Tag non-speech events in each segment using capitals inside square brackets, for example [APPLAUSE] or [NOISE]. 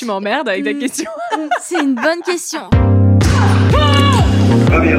Tu m'emmerdes avec ta Hmm. question. C'est une bonne question. Première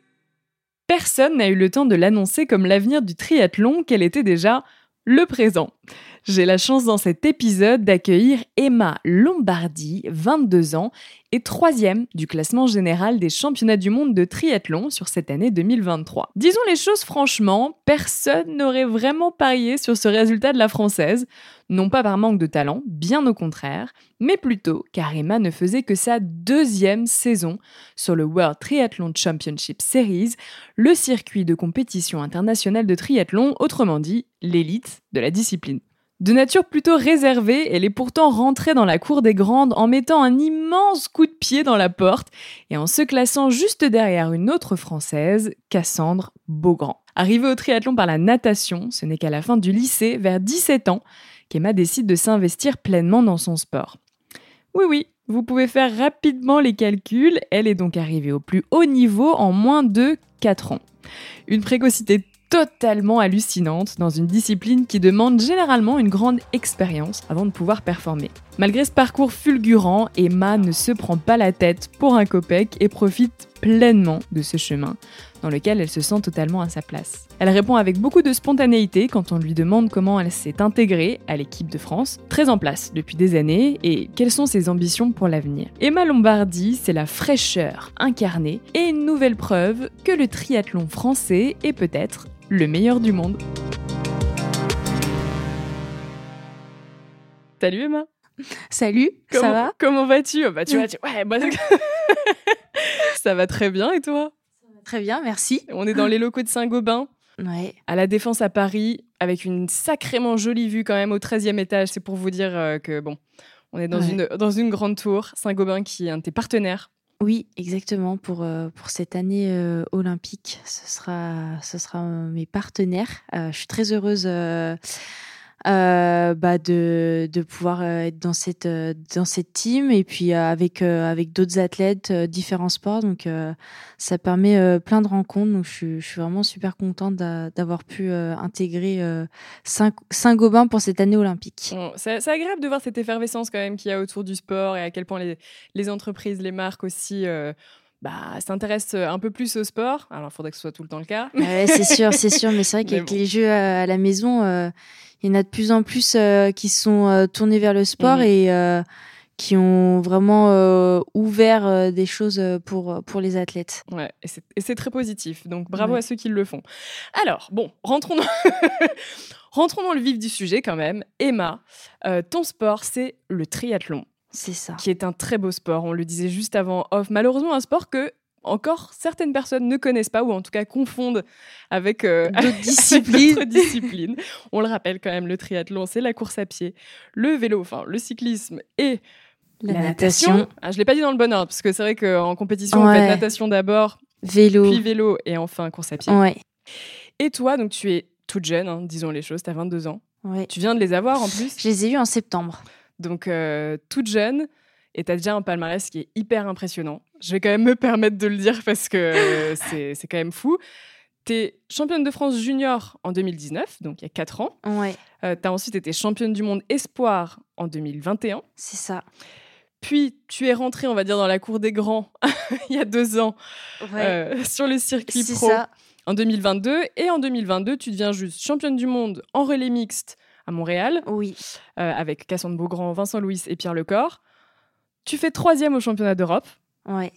Personne n'a eu le temps de l'annoncer comme l'avenir du triathlon qu'elle était déjà le présent. J'ai la chance dans cet épisode d'accueillir Emma Lombardi, 22 ans, et troisième du classement général des championnats du monde de triathlon sur cette année 2023. Disons les choses franchement, personne n'aurait vraiment parié sur ce résultat de la française, non pas par manque de talent, bien au contraire, mais plutôt car Emma ne faisait que sa deuxième saison sur le World Triathlon Championship Series, le circuit de compétition internationale de triathlon, autrement dit l'élite de la discipline. De nature plutôt réservée, elle est pourtant rentrée dans la cour des grandes en mettant un immense coup de pied dans la porte et en se classant juste derrière une autre française, Cassandre Beaugrand. Arrivée au triathlon par la natation, ce n'est qu'à la fin du lycée, vers 17 ans, qu'Emma décide de s'investir pleinement dans son sport. Oui, oui, vous pouvez faire rapidement les calculs, elle est donc arrivée au plus haut niveau en moins de 4 ans. Une précocité totalement hallucinante dans une discipline qui demande généralement une grande expérience avant de pouvoir performer. Malgré ce parcours fulgurant, Emma ne se prend pas la tête pour un copec et profite pleinement de ce chemin dans lequel elle se sent totalement à sa place. Elle répond avec beaucoup de spontanéité quand on lui demande comment elle s'est intégrée à l'équipe de France, très en place depuis des années, et quelles sont ses ambitions pour l'avenir. Emma Lombardi, c'est la fraîcheur incarnée et une nouvelle preuve que le triathlon français est peut-être le meilleur du monde. Salut Emma Salut, Comment, ça va? Comment vas-tu? Bah tu vas tu... Ouais, bah... [LAUGHS] [LAUGHS] ça va très bien et toi? Très bien, merci. On est dans les locaux de Saint-Gobain, Ouais. à la Défense à Paris, avec une sacrément jolie vue quand même au 13e étage. C'est pour vous dire euh, que bon, on est dans, Ouais. une, dans une grande tour. Saint-Gobain qui est un de tes partenaires. Oui, exactement. Pour, euh, pour cette année euh, olympique, ce sera, ce sera mes partenaires. Je suis très heureuse euh, bah, de, de pouvoir euh, être dans cette, euh, dans cette team et puis euh, avec, avec d'autres athlètes, différents sports. Donc, euh, ça permet plein de rencontres. Donc, je, je suis vraiment super contente d'a- d'avoir pu intégrer Saint- Saint-Gobain pour cette année olympique. Bon, C'est c'est agréable de voir cette effervescence quand même qu'il y a autour du sport et à quel point les, les entreprises, les marques aussi euh, bah, s'intéressent un peu plus au sport. Alors, il faudrait que ce soit tout le temps le cas. Ouais, c'est sûr, c'est sûr, mais c'est vrai [LAUGHS] qu'avec bon. les jeux à, à la maison, euh, il y en a de plus en plus euh, qui sont euh, tournés vers le sport Mhm. et euh, qui ont vraiment euh, ouvert euh, des choses euh, pour, pour les athlètes. Ouais, et c'est- très positif. Donc bravo Ouais. à ceux qui le font. Alors, bon, rentrons dans, [LAUGHS] rentrons dans le vif du sujet quand même. Emma, euh, ton sport, c'est le triathlon, C'est ça. qui est un très beau sport. On le disait juste avant off. Malheureusement, un sport que encore certaines personnes ne connaissent pas ou en tout cas confondent avec euh, D'autres [LAUGHS] disciplines. On le rappelle quand même, le triathlon, c'est la course à pied, le vélo, enfin le cyclisme et La, natation, Ah, je l'ai pas dit dans le bon ordre parce que c'est vrai qu'en compétition, on Ouais. fait natation d'abord, vélo. puis vélo et enfin course à pied. Ouais, Et toi, donc tu es toute jeune, hein, disons les choses, tu as 22 ans. ouais. Tu viens de les avoir en plus, Je les ai eus en septembre. Donc euh, toute jeune, et tu as déjà un palmarès qui est hyper impressionnant. Je vais quand même me permettre de le dire parce que [LAUGHS] euh, c'est quand même fou. Tu es championne de France junior en 2019, donc il y a 4 ans. Ouais, tu as ensuite été championne du monde espoir en 2021. c'est ça. Puis tu es rentrée, on va dire, dans la cour des grands [LAUGHS] il y a deux ans Ouais, euh, sur le circuit pro ça. en 2022. Et en 2022, tu deviens juste championne du monde en relais mixte à Montréal Oui, euh, avec Cassandre Beaugrand, Vincent Louis et Pierre Lecor. Tu fais troisième au championnat d'Europe, ouais,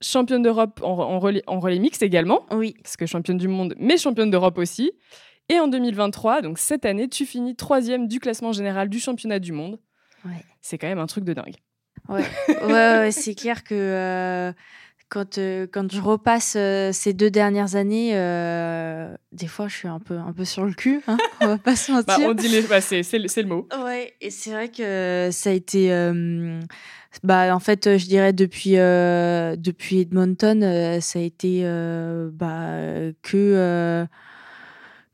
championne d'Europe en, en relais, en relais mixte également, oui, parce que championne du monde, mais championne d'Europe aussi. Et en 2023, donc cette année, tu finis troisième du classement général du championnat du monde. Ouais. C'est quand même un truc de dingue. Ouais, ouais, ouais, c'est clair que euh, quand, euh, quand je repasse euh, ces deux dernières années, euh, des fois je suis un peu, un peu sur le cul, hein, on va pas se mentir. [LAUGHS] Bah, on dit les... bah, c'est, c'est le, mot. Ouais, et c'est vrai que ça a été. euh, bah, en fait, je dirais depuis, euh, depuis Edmonton, euh, ça a été euh, bah, que, euh,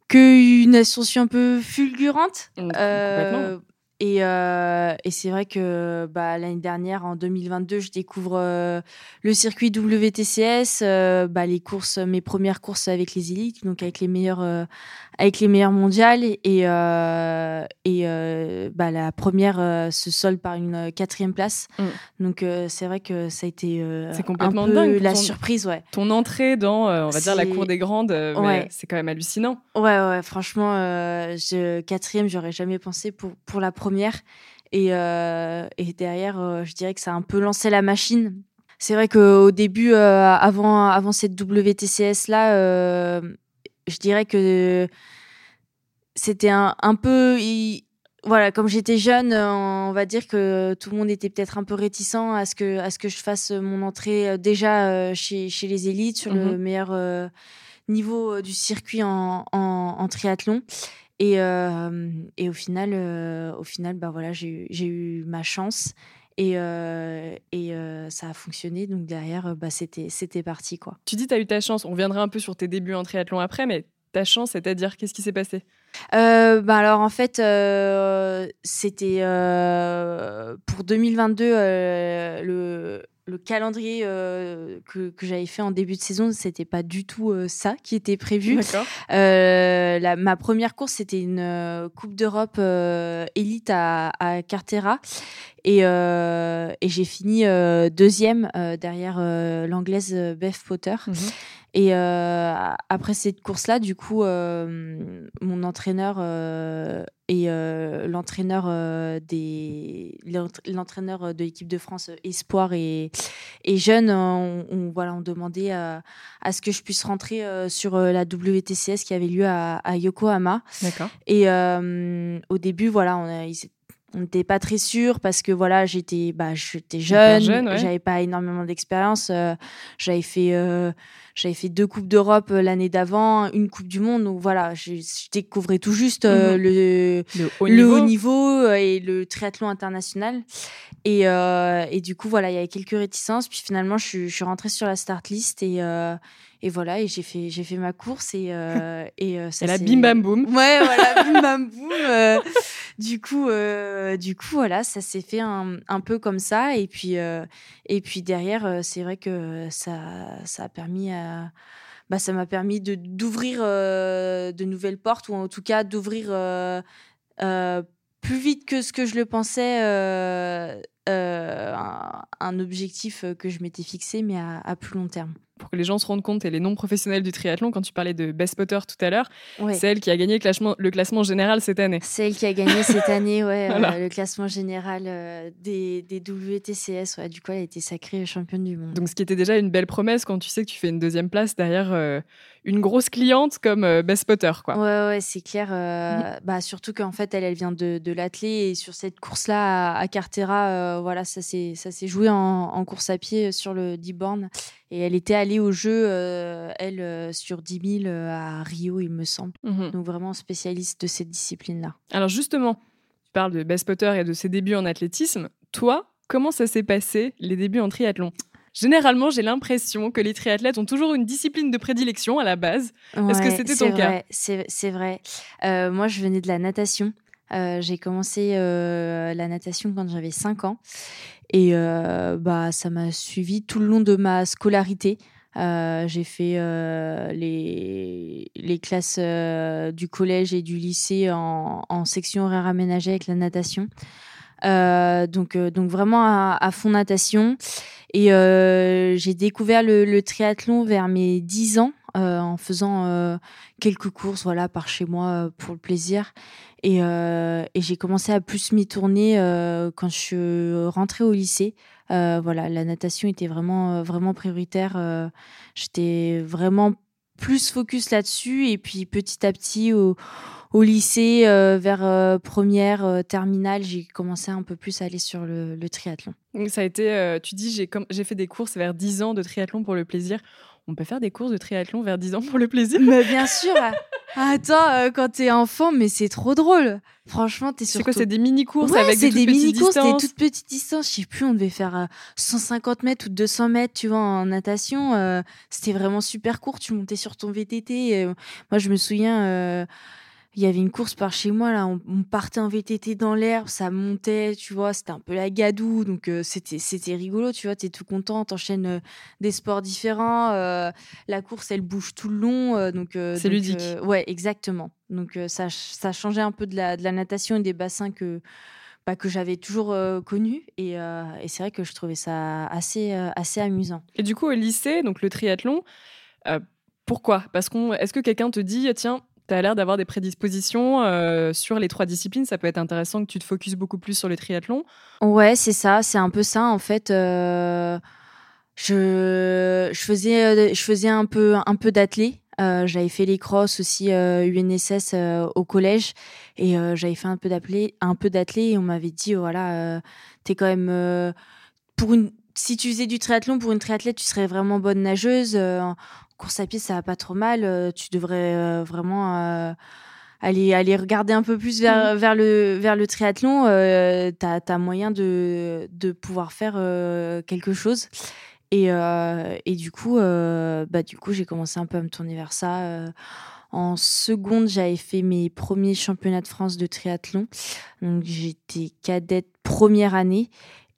que une ascension un peu fulgurante. Mm, Euh, Complètement. Et euh, et c'est vrai que bah, l'année dernière, en 2022, je découvre euh, le circuit WTCS, euh, bah, les courses, mes premières courses avec les élites, donc avec les meilleurs, avec les meilleurs mondiales. Et, et bah, la première se solde par une quatrième place. Mm. Donc c'est vrai que ça a été complètement un peu dingue la ton- surprise, ouais. Ton entrée dans, on va dire, la cour des grandes, Ouais. c'est quand même hallucinant. Ouais, ouais, franchement, je, quatrième, j'aurais jamais pensé pour, pour la première. Et, euh, et derrière, euh, je dirais que ça a un peu lancé la machine. C'est vrai qu'au début, euh, avant, avant cette WTCS-là, je dirais que c'était un, un peu... il- voilà, comme j'étais jeune, on va dire que tout le monde était peut-être un peu réticent à ce que, à ce que je fasse mon entrée déjà chez, chez les élites sur le Mhm. meilleur niveau du circuit en, en, en triathlon. Et, euh, et au final, euh, au final bah voilà, j'ai eu- j'ai eu ma chance et, euh, et euh, ça a fonctionné. Donc derrière, bah, c'était c'était parti. quoi. Tu dis, tu as eu ta chance. On reviendra un peu sur tes débuts en triathlon après, mais ta chance, c'est-à-dire, qu'est-ce qui s'est passé? Euh, bah alors en fait, c'était pour 2022 euh, le, le calendrier euh, que, que j'avais fait en début de saison, c'était pas du tout euh, ça qui était prévu. Euh, la- ma première course, c'était une Coupe d'Europe élite à, à Cartera. Et, et j'ai fini deuxième derrière l'anglaise Beth Potter. Mhm. Et euh, après cette course-là, du coup, euh, mon entraîneur euh, et l'entraîneur des l'entra- l'entraîneur de l'équipe de France espoir et, et jeune, on, on- voilà, on demandait à, à ce que je puisse rentrer sur la WTCS qui avait lieu à, à Yokohama. D'accord. Et au début, voilà, on a- ils- on n'était pas très sûr parce que voilà, j'étais bah, j'étais jeune, jeune, ouais. j'avais pas énormément d'expérience. euh, j'avais fait euh, j'avais fait deux coupes d'Europe euh, l'année d'avant, une coupe du monde. Donc voilà, je, je découvrais tout juste euh, Mhm. le Le haut le niveau. haut niveau et le triathlon international. Et, et du coup, voilà, il y avait quelques réticences. Puis finalement, je, suis- je suis rentrée sur la start list et, et voilà, et j'ai fait, j'ai fait ma course et, euh, [LAUGHS] et euh, ça Et là, bim bam boum. Ouais, voilà, [LAUGHS] bim bam boum. euh, du coup, euh, du coup, voilà, ça s'est fait un, un peu comme ça. Et puis, euh, et puis derrière, c'est vrai que ça, ça a permis à, bah, ça m'a permis de d'ouvrir de nouvelles portes ou en tout cas d'ouvrir plus vite que ce que je le pensais. un, un objectif que je m'étais fixé, mais à, à plus long terme. Pour que les gens se rendent compte, et les non-professionnels du triathlon, quand tu parlais de Best Potter tout à l'heure, c'est elle qui a gagné le classement, le classement général cette année. Celle qui a gagné cette année, ouais, [LAUGHS] euh, le classement général euh, des, des WTCS. Ouais, du coup, elle a été sacrée championne du monde. Donc, ce qui était déjà une belle promesse quand tu sais que tu fais une deuxième place derrière euh, une grosse cliente comme Best Potter, quoi. Ouais, ouais, c'est clair. euh, bah, surtout qu'en fait, elle, elle vient de, de et sur cette course-là à, à Cartera, voilà, ça s'est joué en, en course à pied sur le 10 bornes. Et elle était allée au jeu, euh, elle, euh, sur 10 000 euh, à Rio, il me semble. Mhm. Donc vraiment spécialiste de cette discipline-là. Alors justement, tu parles de Best Potter et de ses débuts en athlétisme. Toi, comment ça s'est passé, les débuts en triathlon? Généralement, j'ai l'impression que les triathlètes ont toujours une discipline de prédilection à la base. Est-ce que Ouais, c'était ton cas? vrai, C'est c'est vrai. Euh, moi, je venais de la natation. Euh, j'ai commencé euh, la natation quand j'avais 5 ans. Et euh, bah, ça m'a suivi tout le long de ma scolarité. Euh, j'ai fait euh, les, les classes euh, du collège et du lycée en, en section horaire aménagée avec la natation. Euh, donc, donc vraiment à, à fond natation. Et j'ai découvert le, le triathlon vers mes 10 ans euh, en faisant euh, quelques courses voilà, par chez moi euh, pour le plaisir. Et, j'ai commencé à plus m'y tourner quand je suis rentrée au lycée. Voilà, la natation était vraiment, vraiment prioritaire. J'étais vraiment plus focus là-dessus. Et puis petit à petit, au, lycée, vers première, terminale, j'ai commencé un peu plus à aller sur le, triathlon. Ça a été, tu dis, j'ai j'ai fait des courses vers 10 ans de triathlon pour le plaisir. On peut faire des courses de triathlon vers 10 ans pour le plaisir Mais bien sûr Attends, euh, quand t'es enfant, mais c'est trop drôle Franchement, t'es C'est surtout... quoi C'est des mini-courses Ouais, avec c'est des, des toutes petites mini-courses, des toutes petites distances. Je sais plus, on devait faire euh, 150 mètres ou 200 mètres, tu vois, en natation. euh, C'était vraiment super court. Tu montais sur ton VTT. euh, moi, je me souviens, euh, il y avait une course par chez moi, là. On, on partait en VTT dans l'herbe, ça montait, tu vois. C'était un peu la gadoue. Donc, euh, c'était c'était rigolo, tu vois. T'es tout content, t'enchaînes euh, des sports différents. euh, la course, elle bouge tout le long. euh, donc, C'est ludique. ouais, exactement. Donc, ça, ça changeait un peu de la, de la natation et des bassins que bah, que j'avais toujours connu et, et c'est vrai que je trouvais ça assez assez amusant. Et du coup, au lycée, donc le triathlon, pourquoi? Parce qu'on, est-ce que quelqu'un te dit, tiens, tu as l'air d'avoir des prédispositions euh, sur les trois disciplines, ça peut être intéressant que tu te focuses beaucoup plus sur le triathlon. Ouais, c'est ça, c'est un peu ça en fait. euh, je faisais euh, je faisais un peu un peu d'athlé. J'avais fait les crosses aussi UNSS au collège et j'avais fait un peu d'athlé un peu et on m'avait dit oh, voilà t'es quand même pour une si tu faisais du triathlon pour une triathlète tu serais vraiment bonne nageuse course à pied ça va pas trop mal euh, tu devrais euh, vraiment euh, aller aller regarder un peu plus vers, vers le vers le triathlon. Euh, t'as as moyen de de pouvoir faire euh, quelque chose. Et euh, et du coup bah du coup j'ai commencé un peu à me tourner vers ça en seconde, j'avais fait mes premiers championnats de France de triathlon. Donc j'étais cadette première année.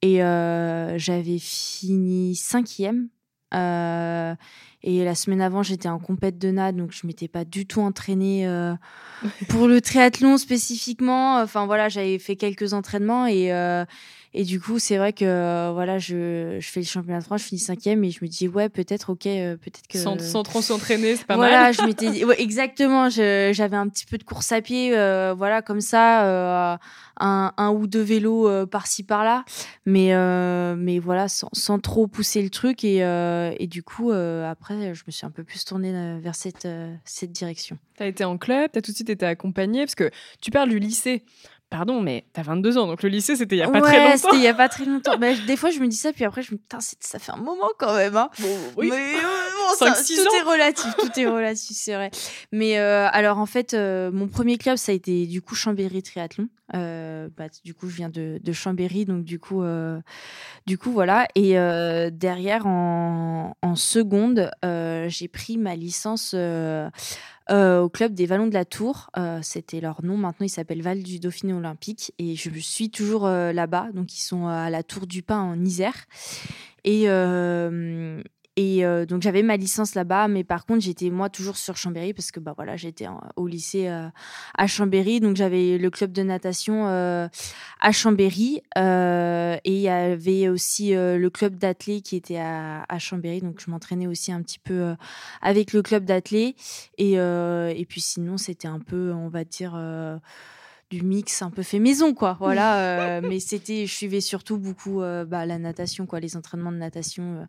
Et j'avais fini cinquième. Euh, et la semaine avant, j'étais en compète de nade, donc je m'étais pas du tout entraînée euh, [LAUGHS] pour le triathlon spécifiquement. Enfin voilà, j'avais fait quelques entraînements et euh, et du coup, c'est vrai que euh, voilà, je, je fais le championnat de France, je finis cinquième et je me dis ouais, peut-être ok, euh, peut-être que Sans, sans trop s'entraîner, c'est pas voilà, mal. je m'étais dit, ouais, exactement. J'avais un petit peu de course à pied, euh, voilà, comme ça, euh, un, un ou deux vélos par-ci par-là, mais mais voilà, sans, sans trop pousser le truc et et du coup après, je me suis un peu plus tournée vers cette cette direction. Tu as été en club, tu as tout de suite été accompagnée, parce que tu parles du lycée. Pardon, mais tu as 22 ans, donc le lycée, c'était il y a pas très longtemps. c'était il y a pas très [LAUGHS] longtemps. Bah, des fois, je me dis ça, puis après, je me dis, putain, ça fait un moment quand même. Hein. oui. Mais euh, bon, [LAUGHS] Cinq, ça- six tout ans. est relatif, tout est relatif, c'est vrai. Mais euh, alors en fait, euh, mon premier club, ça a été du coup Chambéry Triathlon. Bah, du coup, je viens de, de Chambéry, donc du coup, du coup voilà. Et derrière, en, en seconde, j'ai pris ma licence. Euh, au club des Vallons de la Tour. Euh, C'était leur nom. Maintenant, ils s'appellent Val du Dauphiné Olympique. Et je suis toujours euh, là-bas. Donc, ils sont à la Tour du Pin en Isère. Et, euh, et euh, donc, j'avais ma licence là-bas. Mais par contre, j'étais moi toujours sur Chambéry parce que bah, voilà, j'étais au lycée euh, à Chambéry. Donc, j'avais le club de natation euh, à Chambéry. Et il y avait aussi le club d'athlé qui était à, Chambéry. Donc, je m'entraînais aussi un petit peu avec le club d'athlé. Et, et puis sinon, c'était un peu, on va dire, du mix un peu fait maison, quoi. Voilà. euh, [LAUGHS] mais c'était, je suivais surtout beaucoup euh, bah, la natation, quoi, les entraînements de natation. euh.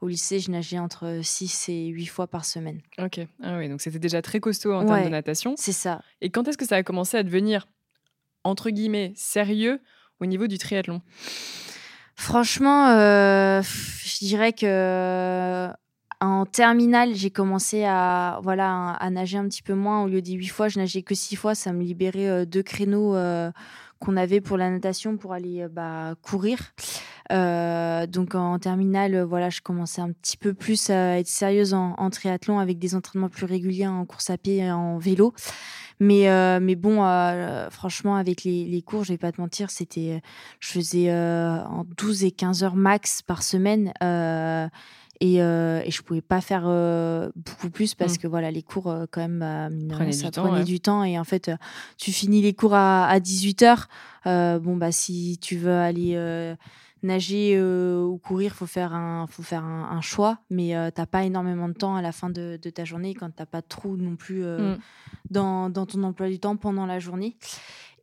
Au lycée, je nageais entre 6 et 8 fois par semaine. Ok, ah oui, donc c'était déjà très costaud en termes de natation. C'est ça. Et quand est-ce que ça a commencé à devenir, entre guillemets, sérieux au niveau du triathlon? Franchement, euh, je dirais que en terminale, j'ai commencé à voilà à nager un petit peu moins. Au lieu des huit fois, je nageais que six fois. Ça me libérait euh, deux créneaux euh, qu'on avait pour la natation pour aller euh, bah, courir. Donc en terminale, voilà, je commençais un petit peu plus à être sérieuse en, triathlon avec des entraînements plus réguliers en course à pied et en vélo. Mais, mais bon, franchement, avec les, les cours, je vais pas te mentir, c'était, je faisais en 12 et 15 heures max par semaine. Euh, et, euh, et je pouvais pas faire euh, beaucoup plus parce Mm. que voilà les cours euh, quand même bah, du ça temps, prenait ouais. du temps et en fait euh, tu finis les cours à, à 18h bon bah si tu veux aller euh, nager euh, ou courir faut faire un faut faire un, un choix mais euh, t'as pas énormément de temps à la fin de, de ta journée quand t'as pas de trou non plus euh, Mm. dans, dans ton emploi du temps pendant la journée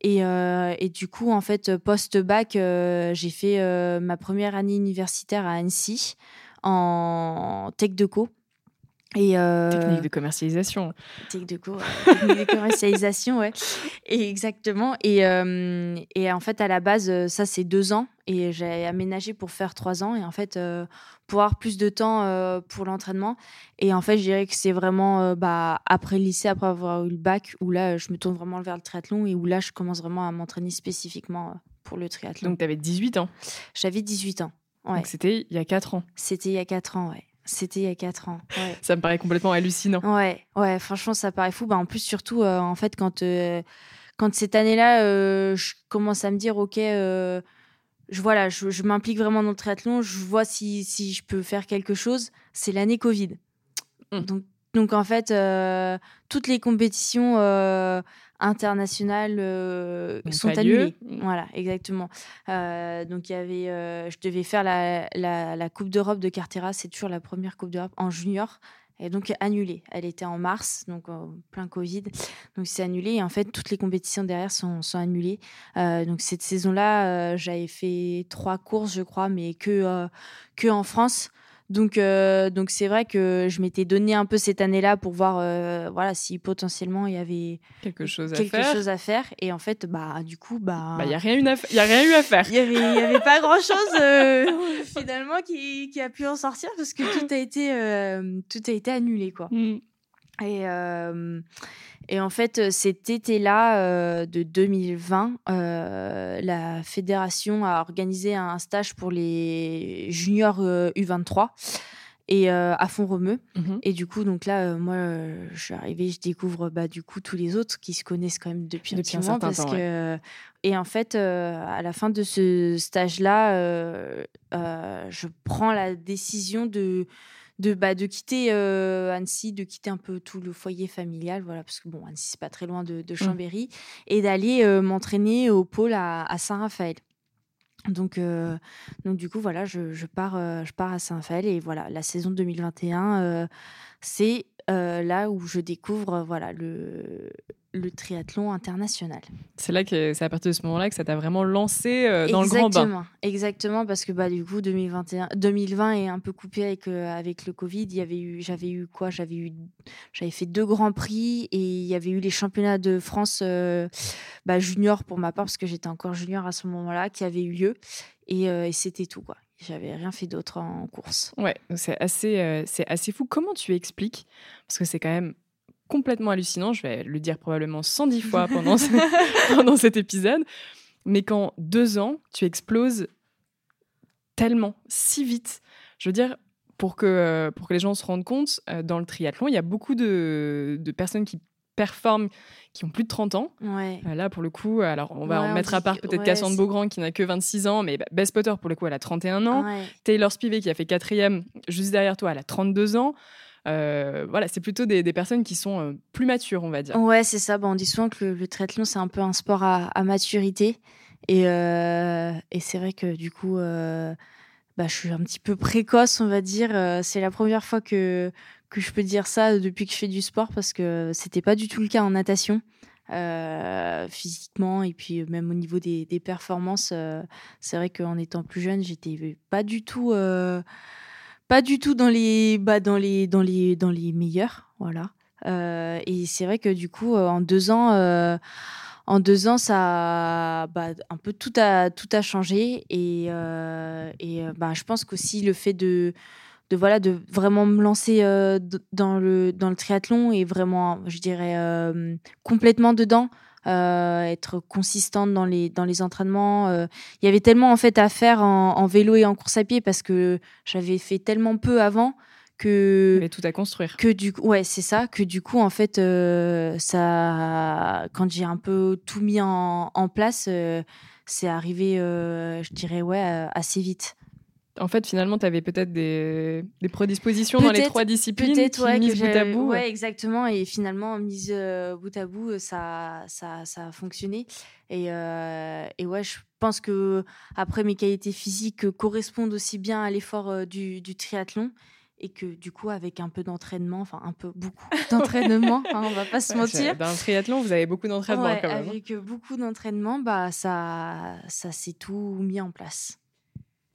et, euh, et du coup en fait post bac j'ai fait euh, ma première année universitaire à Annecy en tech de co Et euh, Technique de commercialisation. technique de euh, technique de commercialisation, ouais. Et exactement. Et, euh, et en fait, à la base, euh, ça, c'est deux ans. Et j'ai aménagé pour faire trois ans. Et en fait, euh, pour avoir plus de temps pour l'entraînement. Et en fait, je dirais que c'est vraiment bah, après le lycée, après avoir eu le bac, où là, je me tourne vraiment vers le triathlon et où là, je commence vraiment à m'entraîner spécifiquement pour le triathlon. Donc, tu avais 18 ans. J'avais 18 ans. Ouais. Donc, c'était il y a 4 ans. C'était il y a quatre ans, ouais. C'était il y a quatre ans. Ouais. [LAUGHS] Ça me paraît complètement hallucinant. Ouais, ouais, franchement, ça paraît fou. Bah, en plus, surtout, euh, en fait, quand, euh, quand cette année-là, euh, je commence à me dire, OK, je, voilà, je, je m'implique vraiment dans le triathlon, je vois si, si je peux faire quelque chose, c'est l'année Covid. Mm. Donc, donc, en fait, euh, toutes les compétitions euh, internationales euh, sont lieu. annulées. Voilà, exactement. Donc, il y avait, je devais faire la, la, la Coupe d'Europe de Cartera, c'est toujours la première Coupe d'Europe en junior. Et donc annulée. Elle était en mars, donc en plein Covid. Donc c'est annulé. Et en fait, toutes les compétitions derrière sont, sont annulées. Donc cette saison-là, j'avais fait trois courses, je crois, mais que, que en France. Donc euh, donc c'est vrai que je m'étais donné un peu cette année-là pour voir euh, voilà si potentiellement il y avait Quelque chose à quelque faire. chose à faire. Et en fait, bah du coup, bah Bah, il n'y a, rien eu à y a rien eu à faire. il y avait, y pas grand chose [LAUGHS] finalement qui, qui a pu en sortir parce que tout a été euh, tout a été annulé quoi. Mm. Et euh, et en fait euh, cet été-là euh, de 2020, euh, la fédération a organisé un stage pour les juniors euh, U23 et à Font-Romeu. Mhm. Et du coup, donc là, moi, je suis arrivée, je découvre bah, du coup tous les autres qui se connaissent quand même depuis, Depuis un petit moment. certain Parce temps, que... Et en fait, à la fin de ce stage-là, je prends la décision de, de, bah, de quitter euh, Annecy, de quitter un peu tout le foyer familial, voilà, parce que bon, Annecy, c'est pas très loin de, de Chambéry, et d'aller euh, m'entraîner au pôle à, à Saint-Raphaël. Donc, euh, donc du coup, voilà, je, je pars, euh, je pars à Saint-Raphaël et voilà, la saison 2021, euh, c'est là où je découvre voilà le, le triathlon international. C'est là que c'est à partir de ce moment-là que ça t'a vraiment lancé euh, dans le grand bain. Exactement, exactement, parce que bah du coup 2021, 2020 est un peu coupé avec euh, avec le Covid. Il y avait eu, j'avais eu quoi? J'avais eu, j'avais fait deux grands prix et il y avait eu les championnats de France euh, bah, junior pour ma part parce que j'étais encore junior à ce moment-là qui avaient eu lieu et, euh, et c'était tout quoi. J'avais rien fait d'autre en course. Ouais, c'est assez, c'est assez fou. Comment tu expliques? Parce que c'est quand même complètement hallucinant. Je vais le dire probablement 110 fois [LAUGHS] pendant, ce- pendant cet épisode. Mais qu'en deux ans, tu exploses tellement, si vite. Je veux dire, pour que, euh, pour que les gens se rendent compte, euh, dans le triathlon, il y a beaucoup de, de personnes qui performent, qui ont plus de 30 ans. Ouais. Euh, Là, pour le coup, alors on va Ouais, en mettre à part peut-être ouais, Cassandre Beaugrand qui n'a que 26 ans, mais bah, Bess Potter, pour le coup, elle a 31 ans. Taylor Spivet qui a fait quatrième juste derrière toi, elle a 32 ans. Euh, voilà, c'est plutôt des, personnes qui sont euh, plus matures, on va dire. Ouais, c'est ça. Bah, on dit souvent que le, le triathlon, c'est un peu un sport à, maturité. Et, euh, et c'est vrai que du coup, bah, je suis un petit peu précoce, on va dire. C'est la première fois que, que je peux dire ça depuis que je fais du sport parce que c'était pas du tout le cas en natation. physiquement et puis même au niveau des, performances c'est vrai qu'en étant plus jeune j'étais pas du tout pas du tout dans les bah, dans les dans les dans les meilleurs voilà euh, et c'est vrai que du coup, euh, en deux ans, euh, en deux ans, ça, bah, un peu tout a tout a changé et et bah, je pense qu'aussi le fait de de voilà de vraiment me lancer dans le dans le triathlon et vraiment, je dirais complètement dedans. Euh, être consistante dans les dans les entraînements euh, il y avait tellement en fait à faire en, en vélo et en course à pied parce que j'avais fait tellement peu avant que Mais tout à construire. que du coup, ouais, c'est ça, que du coup, en fait, euh, ça, quand j'ai un peu tout mis en, en place, euh, c'est arrivé, euh, je dirais, ouais, euh, assez vite. En fait, finalement, tu avais peut-être des, des prédispositions dans les trois disciplines Peut-être, ouais, mises bout à bout. ouais, exactement. Et finalement, mise euh, bout à bout, ça, ça, ça a fonctionné. Et, euh, et ouais, je pense que après mes qualités physiques correspondent aussi bien à l'effort euh, du, du triathlon. Et que du coup, avec un peu d'entraînement, enfin un peu beaucoup [LAUGHS] d'entraînement, hein, on va pas se Ouais, mentir. Dans le triathlon, vous avez beaucoup d'entraînement Ouais, quand même. hein. avec beaucoup d'entraînement, bah ça, ça s'est tout mis en place.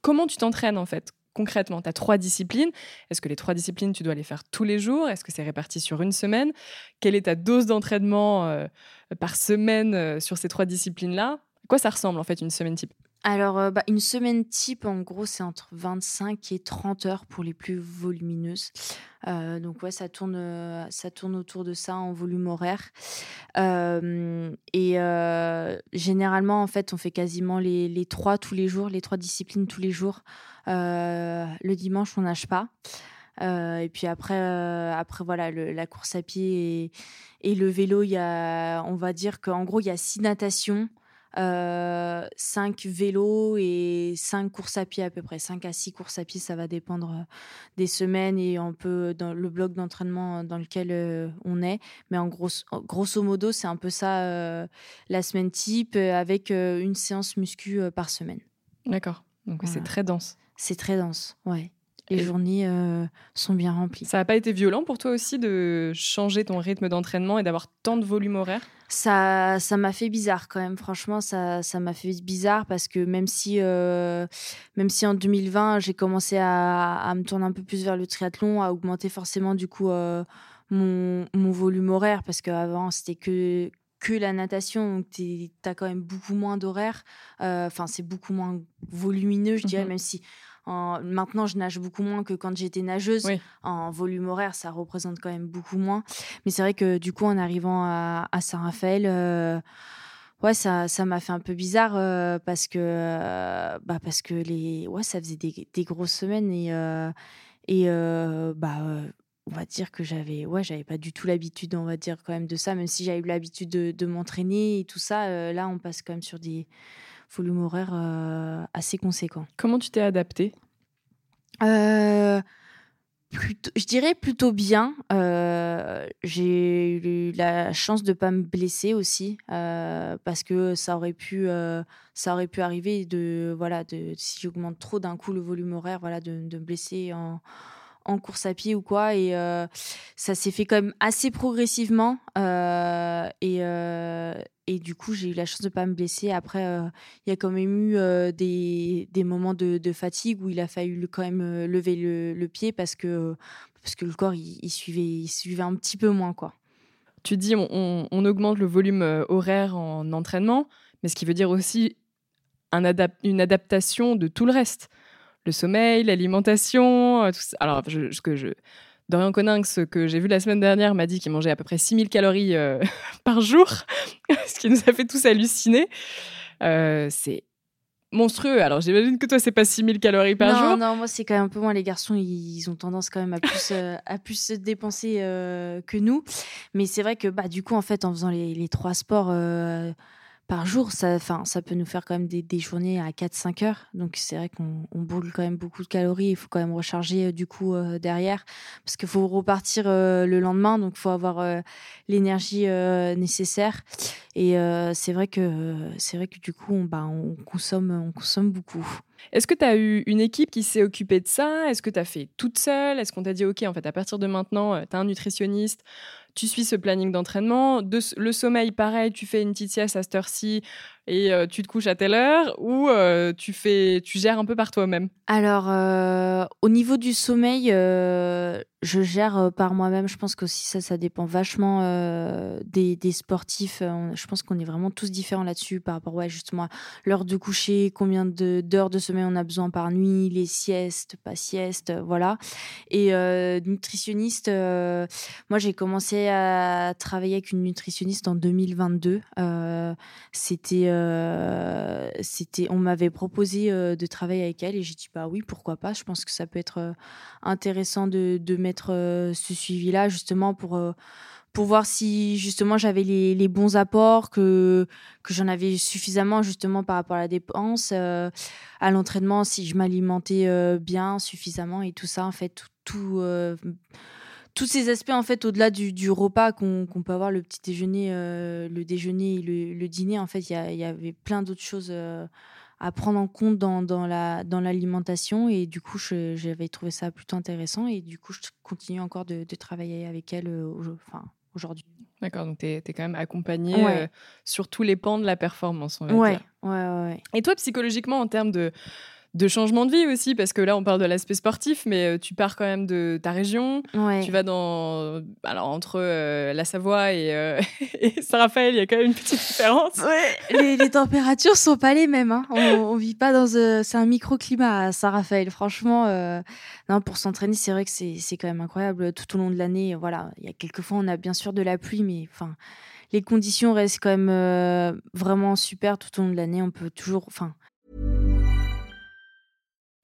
Comment tu t'entraînes en fait concrètement, tu as trois disciplines. Est-ce que les trois disciplines, tu dois les faire tous les jours? Est-ce que c'est réparti sur une semaine? Quelle est ta dose d'entraînement euh, par semaine euh, sur ces trois disciplines-là? À quoi ça ressemble en fait une semaine type? Alors, euh, bah, une semaine type, en gros, c'est entre 25 et 30 heures pour les plus volumineuses. Euh, donc, ouais, ça tourne, euh, ça tourne autour de ça en volume horaire. Et généralement, en fait, on fait quasiment les, trois tous les jours, les trois disciplines tous les jours. Le dimanche, on nage pas. Et puis après, après voilà, la course à pied et, le vélo, y a, on va dire qu'en gros, il y a six natations, euh, cinq vélos et cinq courses à pied à peu près. Cinq à six courses à pied, ça va dépendre euh, des semaines et un peu dans le bloc d'entraînement dans lequel euh, on est. Mais en gros, grosso modo, c'est un peu ça euh, la semaine type euh, avec euh, une séance muscu euh, par semaine. D'accord. Donc c'est très dense. C'est très dense, ouais. Les journées euh, sont bien remplies. Ça n'a pas été violent pour toi aussi de changer ton rythme d'entraînement et d'avoir tant de volume horaire? Ça, ça m'a fait bizarre quand même. Franchement, ça, ça m'a fait bizarre parce que même si, euh, même si en 2020 j'ai commencé à, à me tourner un peu plus vers le triathlon, à augmenter forcément du coup euh, mon, mon volume horaire parce qu'avant c'était que que la natation, donc tu as quand même beaucoup moins d'horaire. Euh, Enfin, c'est beaucoup moins volumineux, je dirais, Mhm. même si en- maintenant je nage beaucoup moins que quand j'étais nageuse. Oui. En volume horaire, ça représente quand même beaucoup moins. Mais c'est vrai que du coup, en arrivant à, à Saint-Raphaël, euh, ouais, ça, ça m'a fait un peu bizarre euh, parce que, euh, bah, parce que les, ouais, ça faisait des, des grosses semaines et, et bah, on va dire que j'avais, ouais, j'avais pas du tout l'habitude, on va dire quand même de ça, même si j'avais eu l'habitude de, de m'entraîner et tout ça. euh, là, on passe quand même sur des volumes horaires euh, assez conséquents. Comment tu t'es adapté Euh, plutôt, je dirais plutôt bien. Euh, j'ai eu la chance de pas me blesser aussi parce que ça aurait pu, ça aurait pu arriver de voilà de si j'augmente trop d'un coup le volume horaire, voilà de, de me blesser en en course à pied ou quoi et euh, ça s'est fait quand même assez progressivement euh, et euh, et du coup j'ai eu la chance de pas me blesser après il y a quand même eu des, moments de, fatigue où il a fallu quand même lever le, pied parce que, parce que le corps, il, suivait, il suivait un petit peu moins. quoi. Tu dis on, augmente le volume horaire en entraînement, mais ce qui veut dire aussi une adaptation de tout le reste. Le sommeil, l'alimentation, euh, tout ça. Alors, je, ce que je... Dorian Coninx, que j'ai vu la semaine dernière, m'a dit qu'il mangeait à peu près 6000 calories euh, [LAUGHS] par jour, [LAUGHS] ce qui nous a fait tous halluciner. Euh, c'est monstrueux. Alors, j'imagine que toi, c'est pas 6000 calories par non, jour. non, moi, c'est quand même un peu moins. Les garçons, ils, ils ont tendance quand même à plus, euh, à plus se dépenser euh, que nous. Mais c'est vrai que, bah, du coup, en fait, en faisant les, les trois sports euh, par jour, ça, ça peut nous faire quand même des, journées à 4-5 heures. Donc, c'est vrai qu'on on brûle quand même beaucoup de calories. Il faut quand même recharger, euh, du coup, euh, derrière. Parce qu'il faut repartir euh, le lendemain. Donc, il faut avoir l'énergie nécessaire. Et c'est vrai que, vrai que, du coup, on, bah, on, consomme, on consomme beaucoup. Est-ce que tu as eu une équipe qui s'est occupée de ça? Est-ce que tu as fait toute seule? Est-ce qu'on t'a dit, OK, en fait, à partir de maintenant, tu as un nutritionniste, tu suis ce planning d'entraînement. De- Le sommeil, pareil, tu fais une petite sieste à cette heure-ci et euh, tu te couches à telle heure Ou euh, tu, fais, tu gères un peu par toi-même? Alors, euh, au niveau du sommeil, je gère par moi-même. Je pense qu'aussi ça, ça dépend vachement des, sportifs. Je pense qu'on est vraiment tous différents là-dessus par rapport, ouais, justement, à l'heure de coucher, combien d'heures de sommeil on a besoin par nuit, les siestes, pas siestes, voilà. Et nutritionniste, moi j'ai commencé à travailler avec une nutritionniste en 2022. Euh, c'était, euh, on m'avait proposé euh, de travailler avec elle et j'ai dit bah oui pourquoi pas. Je pense que ça peut être euh, intéressant de, de mettre ce suivi-là justement pour pour voir si justement j'avais les, bons apports, que, que j'en avais suffisamment justement par rapport à la dépense, à l'entraînement, si je m'alimentais bien, suffisamment et tout ça, en fait, tout, tous ces aspects, en fait, au-delà du, du repas qu'on peut avoir, le petit déjeuner, euh, le déjeuner et le, le dîner, en fait, il y, avait plein d'autres choses euh, à prendre en compte dans, dans la dans l'alimentation et du coup, j'avais trouvé ça plutôt intéressant et du coup, je continue encore de, de travailler avec elle euh, enfin, aujourd'hui. D'accord, donc tu es, quand même accompagné Ouais. euh, sur tous les pans de la performance, on va Ouais, dire. ouais, ouais, ouais. Et toi, psychologiquement, en termes de, de changement de vie aussi, parce que là, on parle de l'aspect sportif, mais euh, tu pars quand même de ta région. Ouais. Tu vas dans. Alors, entre euh, la Savoie et, euh, [LAUGHS] et Saint-Raphaël, il y a quand même une petite différence. Ouais, les, les températures sont pas les mêmes. Hein. On, on vit pas dans. euh, c'est un microclimat à Saint-Raphaël. Franchement, non, pour s'entraîner, c'est vrai que c'est c'est quand même incroyable tout au long de l'année. Voilà, il y a quelques fois, on a bien sûr de la pluie, mais enfin, les conditions restent quand même euh, vraiment super tout au long de l'année. On peut toujours. Enfin,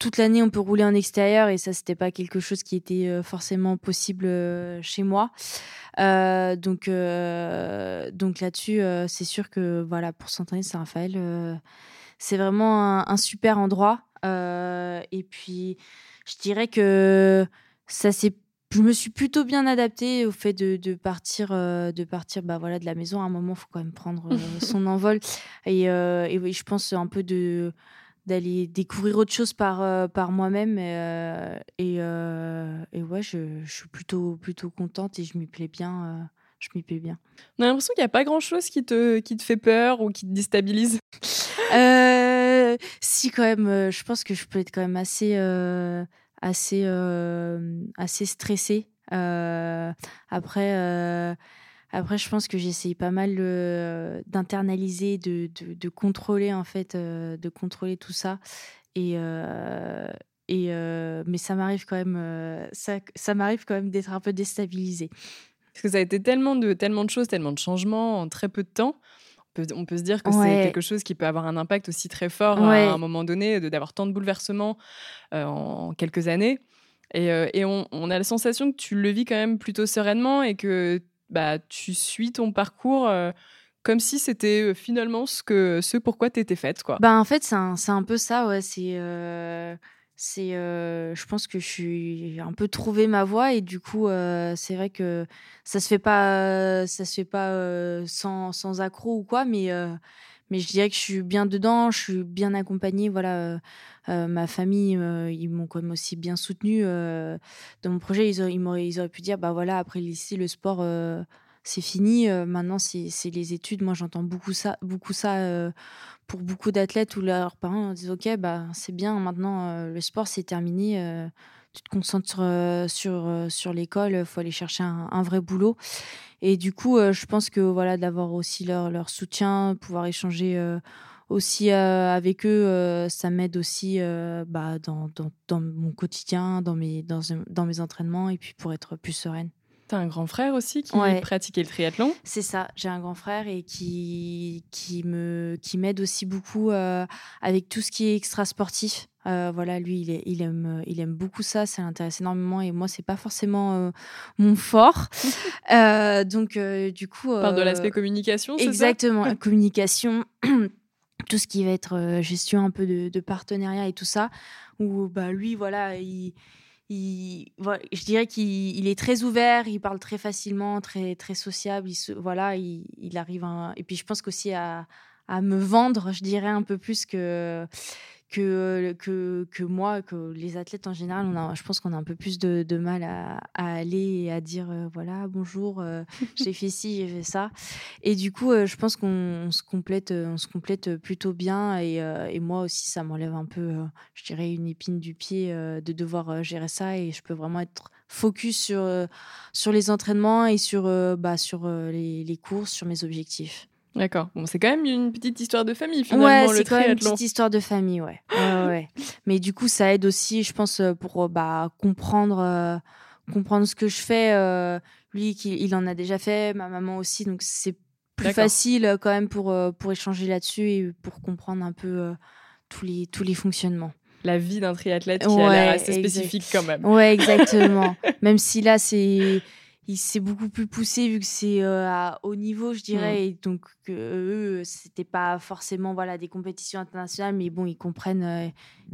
Toute l'année, on peut rouler en extérieur et ça, c'était pas quelque chose qui était euh, forcément possible euh, chez moi. Euh, donc, euh, donc là-dessus, euh, c'est sûr que voilà, pour s'entraîner, Saint-Raphaël, c'est vraiment un, un super endroit. Et puis, je dirais que ça s'est je me suis plutôt bien adaptée au fait de, de partir, euh, de partir, bah voilà, de la maison. À un moment, il faut quand même prendre euh, [LAUGHS] son envol. Et, euh, et oui, je pense un peu de d'aller découvrir autre chose par, euh, par moi-même. euh, et, euh, et ouais, je, je suis plutôt, plutôt contente et je m'y plais bien. euh, je m'y plais bien. On a l'impression qu'il n'y a pas grand-chose qui te, qui te fait peur ou qui te déstabilise. [LAUGHS] Euh, si, quand même, euh, je pense que je peux être quand même assez, euh, assez, euh, assez stressée. Euh, après, euh, après, je pense que j'essaye pas mal euh, d'internaliser, de, de, de contrôler, en fait, euh, de contrôler tout ça. Et. euh, et mais ça m'arrive quand même, ça, ça m'arrive quand même d'être un peu déstabilisée. Parce que ça a été tellement de, tellement de choses, tellement de changements en très peu de temps. On peut, on peut se dire que c'est quelque chose qui peut avoir un impact aussi très fort Ouais. à un moment donné, d'avoir tant de bouleversements en quelques années. Et, et on, on a la sensation que tu le vis quand même plutôt sereinement et que bah, tu suis ton parcours euh, comme si c'était euh, finalement ce, que, ce pourquoi tu étais faite. Quoi. Bah, en fait, c'est un, un peu ça, ouais. C'est, euh, c'est, je pense que je suis un peu trouvé ma voie et du coup, c'est vrai que ça se fait pas, ça se fait pas sans, sans accroc ou quoi, mais, mais je dirais que je suis bien dedans, je suis bien accompagnée. Voilà, euh, euh, ma famille, euh, ils m'ont quand même aussi bien soutenue dans mon projet. Ils auraient, pu dire, bah voilà, après lycée, le sport. c'est fini, maintenant c'est les études. Moi, j'entends beaucoup ça, beaucoup ça pour beaucoup d'athlètes où leurs parents disent Ok, bah, c'est bien, maintenant le sport c'est terminé, tu te concentres euh, sur, euh, sur l'école, il faut aller chercher un, vrai boulot. Et du coup, euh, je pense que voilà, d'avoir aussi leur, leur soutien, pouvoir échanger euh, aussi euh, avec eux, euh, ça m'aide aussi euh, bah, dans, dans, mon quotidien, dans mes, dans mes entraînements et puis pour être plus sereine. Tu as un grand frère aussi qui Ouais. pratiquait le triathlon? C'est ça, j'ai un grand frère et qui, qui me qui m'aide aussi beaucoup euh, avec tout ce qui est extra sportif. Euh, voilà, lui, il, est- il aime il aime beaucoup ça, ça l'intéresse énormément et moi, c'est pas forcément euh, mon fort. [LAUGHS] Donc du coup, parle de l'aspect communication, c'est ça? Exactement, [LAUGHS] communication, [CLEARS THROAT] tout ce qui va être gestion un peu de, de partenariat et tout ça. Où bah, lui, voilà, il, je dirais qu'il il est très ouvert, il parle très facilement, très, très sociable. Voilà, il, arrive Et puis je pense qu'aussi à, à me vendre, je dirais, un peu plus que. Que, que, que moi, que les athlètes en général, on a, je pense qu'on a un peu plus de, de mal à, à aller et à dire euh, voilà, bonjour, euh, [LAUGHS] j'ai fait ci, j'ai fait ça. Et du coup, euh, je pense qu'on on se complète, euh, on se complète plutôt bien. Et, euh, et moi aussi, ça m'enlève un peu, euh, je dirais, une épine du pied euh, de devoir euh, gérer ça. Et je peux vraiment être focus sur, euh, sur les entraînements et sur, euh, bah, sur euh, les, les courses, sur mes objectifs. D'accord. Bon, c'est quand même une petite histoire de famille finalement, ouais, c'est quand même une petite histoire de famille, ouais. ouais, ouais. [LAUGHS] Mais du coup, ça aide aussi, je pense, euh, pour euh, bah, comprendre, euh, comprendre ce que je fais. euh, lui, qui, il en a déjà fait, ma maman aussi, donc c'est plus facile quand même pour, euh, pour échanger là-dessus et pour comprendre un peu tous, les, tous les fonctionnements. La vie d'un triathlète qui a Ouais, l'air assez spécifique quand même. Ouais, [LAUGHS] exactement. même si là, c'est. Il s'est beaucoup plus poussé vu que c'est euh, à haut niveau, je dirais. Mm. Et donc, que eux, c'était pas forcément voilà, des compétitions internationales, mais bon, ils comprennent, euh,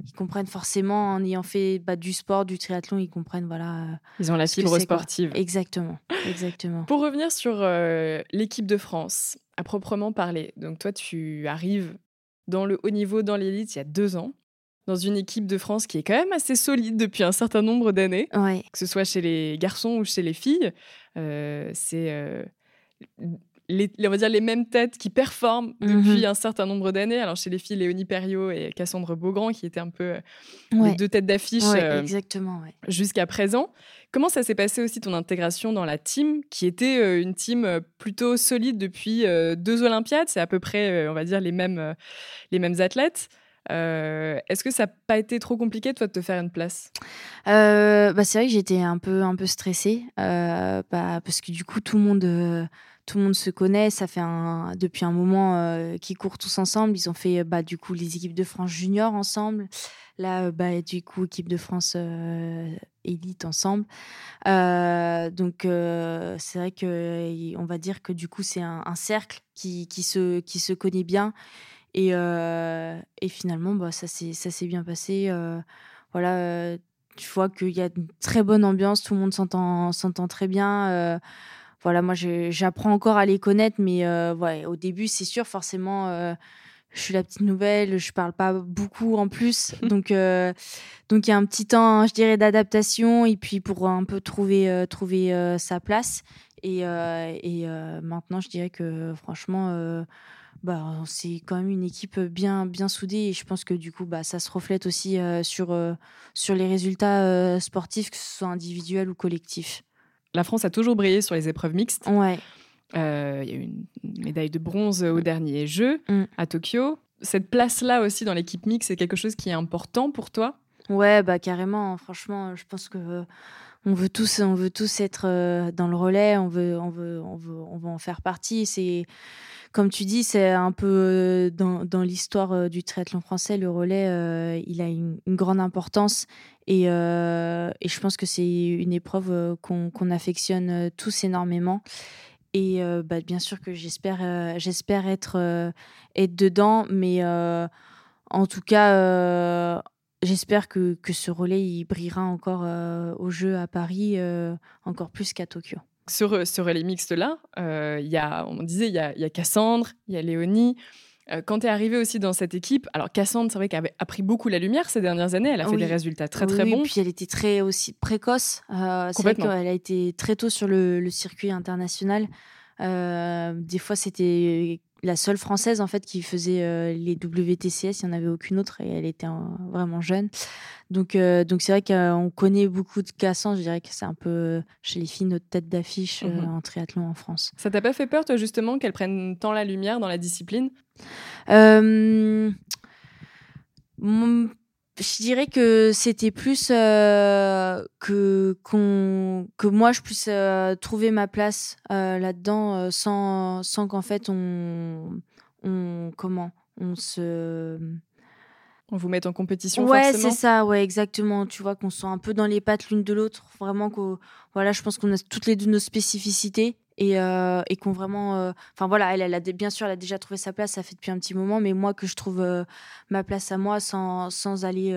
ils comprennent forcément en ayant fait bah, du sport, du triathlon, ils comprennent, voilà. euh, Ils ont la fibre quoi. sportive. Exactement. Exactement. Pour revenir sur euh, l'équipe de France, à proprement parler, donc toi, tu arrives dans le haut niveau, dans l'élite, il y a deux ans, dans une équipe de France qui est quand même assez solide depuis un certain nombre d'années, Ouais. que ce soit chez les garçons ou chez les filles. Euh, c'est euh, les, on va dire les mêmes têtes qui performent depuis un certain nombre d'années. Alors chez les filles, Léonie Perriot et Cassandre Beaugrand, qui étaient un peu euh, Ouais. les deux têtes d'affiche Ouais, exactement, ouais. jusqu'à présent. Comment ça s'est passé aussi ton intégration dans la team, qui était une team plutôt solide depuis deux Olympiades? C'est à peu près, on va dire, les mêmes, les mêmes athlètes. Euh, Est-ce que ça n'a pas été trop compliqué, toi, de te faire une place? Euh, bah, c'est vrai que j'étais un peu, un peu stressée euh, bah, parce que du coup, tout le monde. tout le monde se connaît, ça fait depuis un moment qu'ils courent tous ensemble. Ils ont fait bah, du coup les équipes de France junior ensemble. Là, bah, du coup, équipe de France élite ensemble. Donc, c'est vrai que on va dire que du coup, c'est un, un cercle qui, qui, se, qui se connaît bien. Et, euh, et finalement, bah, ça s'est bien passé. euh, voilà, euh, tu vois qu'il y a une très bonne ambiance, tout le monde s'entend s'entend très bien. voilà, moi, j'apprends encore à les connaître, mais euh, ouais, au début, c'est sûr, forcément, euh, je suis la petite nouvelle, je parle pas beaucoup en plus, [LAUGHS] donc euh, donc il y a un petit temps, je dirais, d'adaptation et puis pour un peu trouver trouver sa place. Et, et maintenant, je dirais que franchement. Euh, bah, c'est quand même une équipe bien, bien soudée et je pense que du coup, bah, ça se reflète aussi euh, sur, euh, sur les résultats euh, sportifs, que ce soit individuels ou collectifs. La France a toujours brillé sur les épreuves mixtes. Ouais. Il y a eu une médaille de bronze au dernier jeu Mm. à Tokyo. Cette place-là aussi dans l'équipe mixte, c'est quelque chose qui est important pour toi? Ouais, bah carrément. Franchement, je pense que euh, on veut tous, on veut tous être euh, dans le relais. On veut, on veut, on veut, on veut en faire partie. C'est comme tu dis, c'est un peu euh, dans, dans l'histoire du triathlon français, le relais, il a une, grande importance et, euh, et je pense que c'est une épreuve qu'on qu'on affectionne tous énormément. Et bah, bien sûr que j'espère, j'espère être, être dedans, mais euh, en tout cas. euh, J'espère que, que ce relais il brillera encore euh, au jeu à Paris, euh, encore plus qu'à Tokyo. Sur, sur les mixtes-là, euh, il y a, on disait, il y a, il y a Cassandre, il y a Léonie. Euh, quand tu es arrivée aussi dans cette équipe, alors Cassandre, c'est vrai qu'elle a pris beaucoup la lumière ces dernières années. Elle a fait des résultats très Oui, très bons. Puis elle était très aussi précoce. Euh, c'est vrai qu'elle a été très tôt sur le, le circuit international. Euh, des fois, c'était la seule française en fait qui faisait euh, les WTCS. Il n'y en avait aucune autre et elle était euh, vraiment jeune. Donc, euh, donc c'est vrai qu'on connaît beaucoup de Cassandre. Je dirais que c'est un peu chez les filles notre tête d'affiche euh, Mhm. en triathlon en France. Ça t'a pas fait peur, toi, justement, qu'elle prenne tant la lumière dans la discipline? Mon- je dirais que c'était plus euh, que qu'on que moi je puisse euh, trouver ma place euh, là-dedans euh, sans sans qu'en fait on on comment on se On vous met en compétition ouais c'est ça ouais exactement. Tu vois qu'on soit un peu dans les pattes l'une de l'autre. Vraiment qu'au voilà je pense qu'on a toutes les deux nos spécificités et, euh, et qu'on vraiment euh, enfin voilà elle, elle a bien sûr elle a déjà trouvé sa place ça fait depuis un petit moment mais moi que je trouve euh, ma place à moi sans, sans aller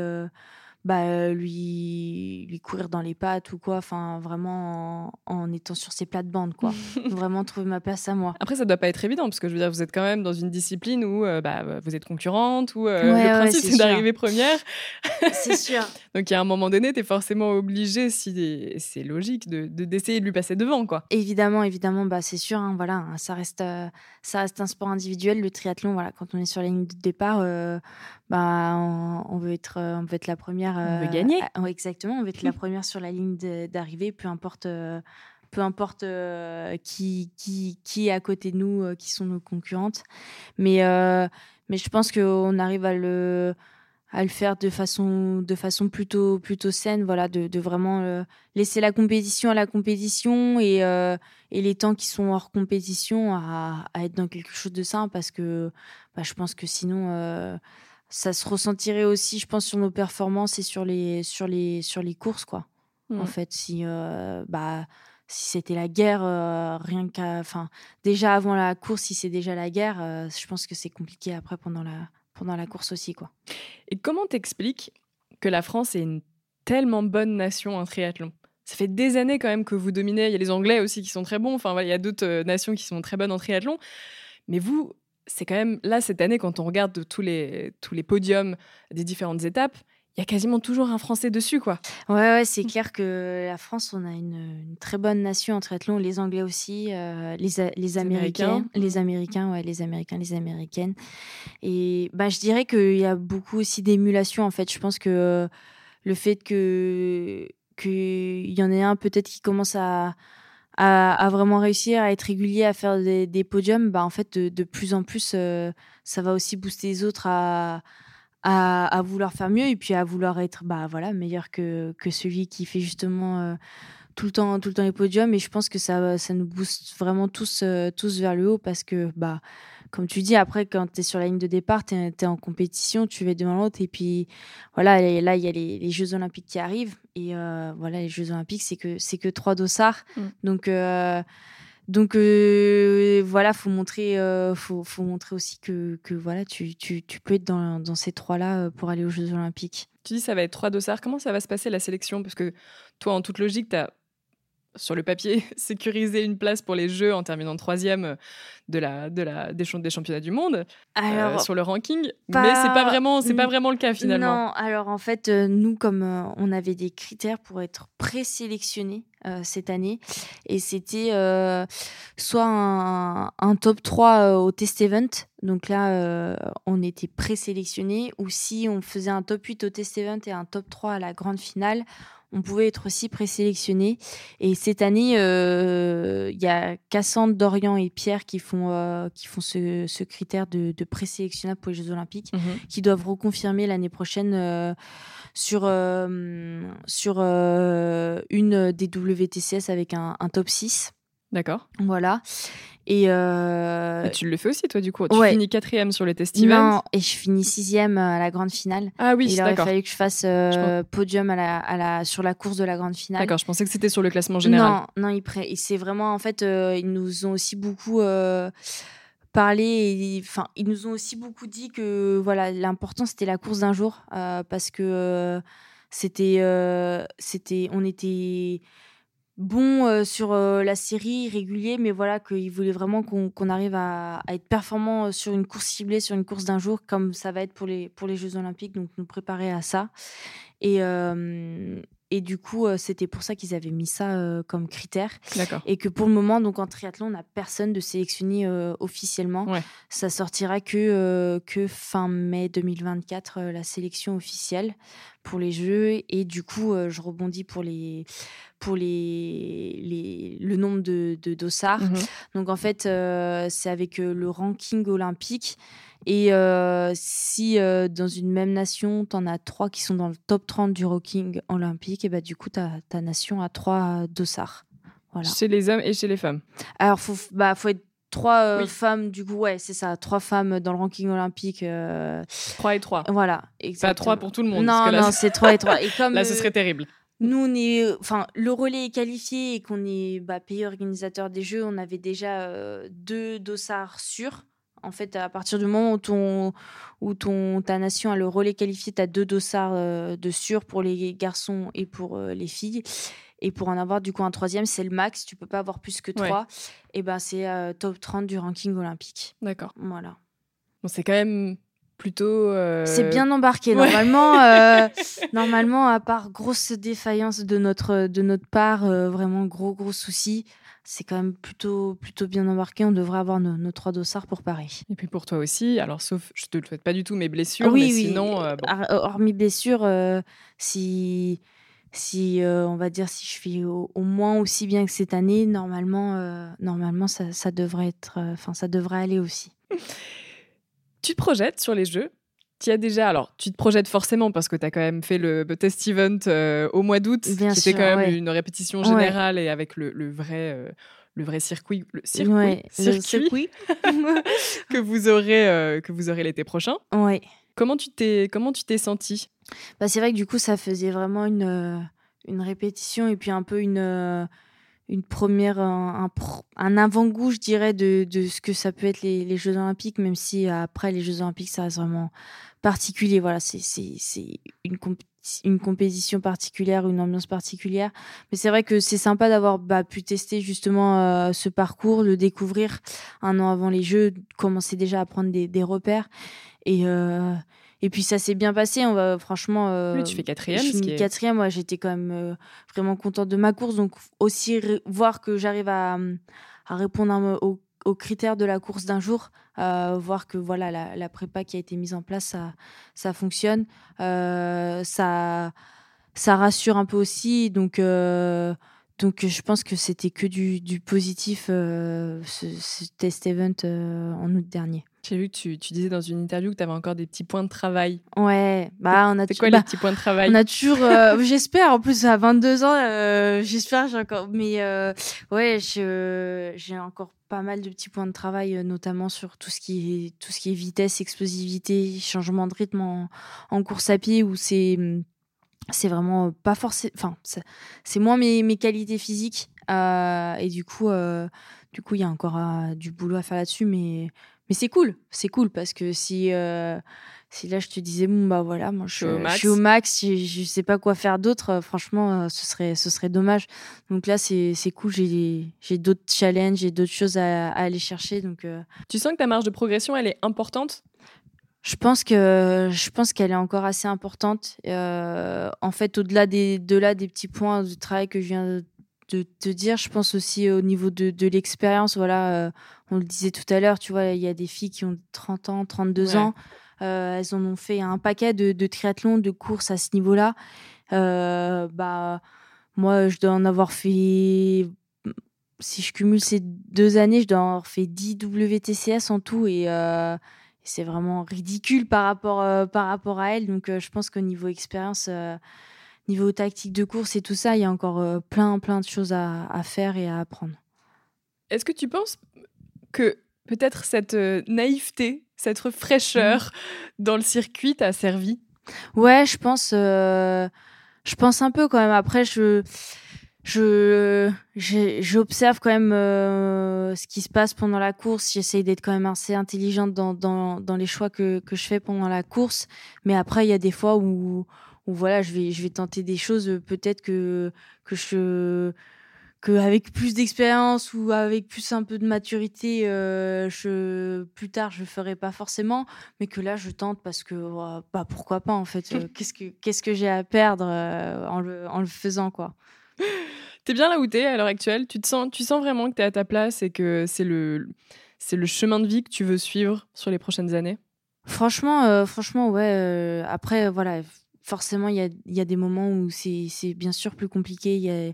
bah, euh, lui lui courir dans les pattes ou quoi enfin vraiment en, en étant sur ses plates-bandes quoi [LAUGHS] vraiment trouver ma place à moi Après, ça doit pas être évident, parce que je veux dire, vous êtes quand même dans une discipline où euh, bah, vous êtes concurrente, où euh, Ouais, le principe c'est d'arriver première. [LAUGHS] c'est sûr [LAUGHS] Donc, il y a un moment donné, tu es forcément obligé, si c'est logique, de de- d'essayer de, lui passer devant, quoi. Évidemment, évidemment, bah c'est sûr. hein, voilà, hein, ça reste, euh, ça reste un sport individuel. Le triathlon, voilà, quand on est sur la ligne de départ, euh, bah on, on veut être, euh, on veut être la première. On veut euh, gagner. exactement, on veut être la [LAUGHS] première sur la ligne d'arrivée, peu importe, euh, peu importe euh, qui, qui, qui est à côté de nous, euh, qui sont nos concurrentes. Mais, euh, mais je pense qu'on arrive à le à le faire de façon de façon plutôt plutôt saine voilà de, de vraiment laisser la compétition à la compétition et euh, et les temps qui sont hors compétition à, à être dans quelque chose de sain parce que bah, je pense que sinon euh, ça se ressentirait aussi je pense sur nos performances et sur les sur les sur les courses quoi en fait si euh, bah si c'était la guerre, euh, rien qu'à, enfin, déjà avant la course, si c'est déjà la guerre, euh, je pense que c'est compliqué après pendant la, pendant la course aussi, quoi. Et comment t'expliques que la France est une tellement bonne nation en triathlon? Ça fait des années quand même que vous dominez. Il y a les Anglais aussi qui sont très bons. Enfin, voilà, il y a d'autres nations qui sont très bonnes en triathlon. Mais vous, c'est quand même là cette année quand on regarde de tous les tous les podiums des différentes étapes, il y a quasiment toujours un Français dessus, quoi. Ouais, ouais c'est clair que la France, on a une, une très bonne nation en triathlon, les Anglais aussi, euh, les, A- les Américains, Américains. les Américains, ouais, les Américains, les Américaines. Et bah, je dirais qu'il y a beaucoup aussi d'émulation, en fait. Je pense que le fait que qu'il y en ait un peut-être qui commence à, à, vraiment réussir, à être régulier, à faire des, podiums, bah, en fait, de, plus en plus, euh, ça va aussi booster les autres à, à, à vouloir faire mieux et puis à vouloir être bah, voilà, meilleur que, que celui qui fait justement euh, tout, le temps, tout le temps les podiums. Et je pense que ça, ça nous booste vraiment tous, euh, tous vers le haut parce que, bah, comme tu dis, après, quand tu es sur la ligne de départ, tu es, en compétition, tu vas devant l'autre. Et puis, voilà, et là, il y a les, les Jeux Olympiques qui arrivent. Et euh, voilà, les Jeux Olympiques, c'est que, c'est que trois dossards. Mm. Donc, euh, donc euh, voilà, faut montrer, faut, faut montrer aussi que, que voilà, tu, tu, tu peux être dans, dans ces trois-là pour aller aux Jeux Olympiques. Tu dis ça va être trois dossards. Comment ça va se passer la sélection? Parce que toi, en toute logique, tu as sur le papier [LAUGHS] sécurisé une place pour les Jeux en terminant troisième de la, de la, des, champ- des championnats du monde euh, sur le ranking. pas- Mais c'est pas vraiment, c'est pas vraiment le cas finalement. Non, alors en fait, euh, nous, comme euh, on avait des critères pour être présélectionnés cette année, et c'était soit un, un top 3 euh, au test event, donc là, on était présélectionnés, ou si on faisait un top 8 au test event et un top 3 à la grande finale, on pouvait être aussi présélectionné. Et cette année, euh, il y a Cassandre, Dorian et Pierre qui font, euh, qui font ce, ce critère de, de présélectionnable pour les Jeux Olympiques Mhm. qui doivent reconfirmer l'année prochaine euh, sur, sur une des WTCS avec un, un top 6. D'accord. Voilà. Et, euh, Et tu le fais aussi, toi, du coup. Tu ouais. finis quatrième sur les test events. non, et je finis sixième à la grande finale. Ah oui, il aurait fallu que je fasse euh, podium à la, à la, sur la course de la grande finale. D'accord, je pensais que c'était sur le classement général. Non, non, ils pré- et c'est vraiment en fait, euh, ils nous ont aussi beaucoup euh, parlé. Enfin, ils nous ont aussi beaucoup dit que voilà, l'important c'était la course d'un jour euh, parce que euh, c'était, euh, c'était, on était bon euh, sur euh, la série régulier, mais voilà qu'ils voulaient vraiment qu'on qu'on arrive à, à être performant euh, sur une course ciblée, sur une course d'un jour, comme ça va être pour les pour les Jeux Olympiques, donc nous préparer à ça. Et euh, et du coup, euh, c'était pour ça qu'ils avaient mis ça euh, comme critère. Et que pour le moment, donc en triathlon, on n'a personne de sélectionné euh, officiellement. Ouais. Ça sortira que, que fin mai 2024, euh, la sélection officielle pour les Jeux. Et du coup, je rebondis pour, les, pour les, les, le nombre de, de dossards. Mhm. Donc en fait, c'est avec le ranking olympique. Et euh, si euh, dans une même nation, tu en as trois qui sont dans le top 30 du ranking olympique, et bah, du coup, ta, nation a trois dossards. Voilà. Chez les hommes et chez les femmes. Alors, faut, bah, faut être trois euh, Oui. femmes, du coup, ouais, c'est ça, trois femmes dans le ranking olympique. 3 et 3. voilà. Pas exactement. 3 pour tout le monde. Non, là, non, c'est trois et trois. Et [LAUGHS] comme là, ce serait terrible. nous, on est, enfin, le relais est qualifié et qu'on est bah, payé organisateur des jeux, on avait déjà deux dossards sûrs. En fait, à partir du moment où, ton, où ton, ta nation a le relais qualifié, tu as deux dossards euh, de sûr pour les garçons et pour euh, les filles. Et pour en avoir du coup un troisième, c'est le max. Tu peux pas avoir plus que Ouais. trois. Et ben c'est euh, top 30 du ranking olympique. D'accord. Voilà. Bon, c'est quand même plutôt. C'est bien embarqué. ouais. Normalement, [LAUGHS] normalement, à part grosse défaillance de notre, de notre part, vraiment gros, gros souci, c'est quand même plutôt, plutôt bien embarqué. On devrait avoir nos, nos trois dossards pour Paris. Et puis pour toi aussi, alors sauf, je te le souhaite pas du tout, mes blessures, oui, mais oui. sinon, euh, bon, Ar- Hormis blessure, euh, si, si euh, on va dire, si je fais au, au moins aussi bien que cette année, normalement, euh, normalement ça, ça devrait être, euh, enfin, ça devrait aller aussi. [LAUGHS] tu te projettes sur les jeux? Tu as déjà, alors tu te projettes forcément parce que tu as quand même fait le, test event euh, au mois d'août, Bien qui était sûr, quand même ouais. une répétition Ouais. générale et avec le, le vrai, euh, le vrai circuit, le circuit, Ouais, le circuit [LAUGHS] que vous aurez, euh, que vous aurez l'été prochain. Ouais. Comment tu t'es, comment tu t'es senti Bah, c'est vrai que du coup, ça faisait vraiment une, une répétition et puis un peu une, une première, un, un un avant-goût, je dirais, de, de ce que ça peut être les, les Jeux Olympiques, même si euh, après les Jeux Olympiques, ça reste vraiment particulier. Voilà, c'est une, une compétition particulière, une ambiance particulière. Mais c'est vrai que c'est sympa d'avoir bah, pu tester justement euh, ce parcours, le découvrir un an avant les Jeux, commencer déjà à prendre des, des repères. Et, euh, et puis ça s'est bien passé. On va franchement. euh, Oui, tu fais quatrième, je est- quatrième. Moi, j'étais quand même euh, vraiment contente de ma course. Donc aussi voir que j'arrive à, à répondre un- aux, aux critères de la course d'un jour, euh, voir que voilà la, la prépa qui a été mise en place, ça, ça fonctionne, ça, ça rassure un peu aussi. Donc donc je pense que c'était que du, du positif ce, ce test event en août dernier. J'ai vu que tu, tu disais dans une interview que tu avais encore des petits points de travail. Ouais, bah on a C'est quoi bah, les petits points de travail On a toujours, euh, j'espère, en plus à 22 ans, euh, j'espère, j'ai encore, mais euh, ouais, je- j'ai encore pas mal de petits points de travail, euh, notamment sur tout ce qui est, tout ce qui est vitesse, explosivité, changement de rythme en, en course à pied, où c'est, c'est vraiment pas forcément, enfin, c'est- moins mes, mes qualités physiques, et du coup, du coup, il y a encore du boulot à faire là-dessus, mais, mais c'est cool, c'est cool parce que si, euh, si là je te disais bon bah voilà, moi je, suis au je max. suis au max, je, je sais pas quoi faire d'autre, euh, franchement, euh, ce serait, ce serait dommage. Donc là c'est, cool, j'ai, d'autres challenges, j'ai d'autres choses à, à aller chercher, donc. euh, Tu sens que ta marge de progression, elle est importante? Je pense que je pense qu'elle est encore assez importante. En fait, au-delà des de là des petits points de travail que je viens de te dire, je pense aussi au niveau de, de l'expérience. Voilà, euh, on le disait tout à l'heure, tu vois, il y a des filles qui ont 30 ans, 32 Ouais. ans. Euh, elles en ont fait un paquet de, de triathlons, de courses à ce niveau-là. Euh, bah, moi, je dois en avoir fait. Si je cumule ces deux années, je dois en avoir fait 10 WTCS en tout. Et, euh, c'est vraiment ridicule par rapport, euh, par rapport à elle. Donc, euh, je pense qu'au niveau expérience, euh, niveau tactique de course et tout ça, il y a encore euh, plein, plein de choses à, à faire et à apprendre. Est-ce que tu penses que peut-être cette euh, naïveté, cette fraîcheur dans le circuit t'a servi? Ouais, je pense, euh, je pense un peu quand même. Après, je, je, j'observe quand même euh, ce qui se passe pendant la course. J'essaye d'être quand même assez intelligente dans, dans, dans les choix que, que je fais pendant la course. Mais après, il y a des fois où, où voilà, je vais, je vais tenter des choses euh, peut-être que, que je, que avec plus d'expérience ou avec plus un peu de maturité, euh, je, plus tard, je ferai pas forcément. Mais que là je tente parce que bah pourquoi pas en fait euh, [LAUGHS] qu'est-ce que qu'est-ce que j'ai à perdre euh, en le en le faisant quoi. [LAUGHS] T'es bien là où t'es à l'heure actuelle? Tu, te sens, tu sens vraiment que t'es à ta place et que c'est le, c'est le chemin de vie que tu veux suivre sur les prochaines années? Franchement euh, franchement ouais euh, après euh, voilà forcément il y a y a des moments où c'est bien sûr plus compliqué. Il y a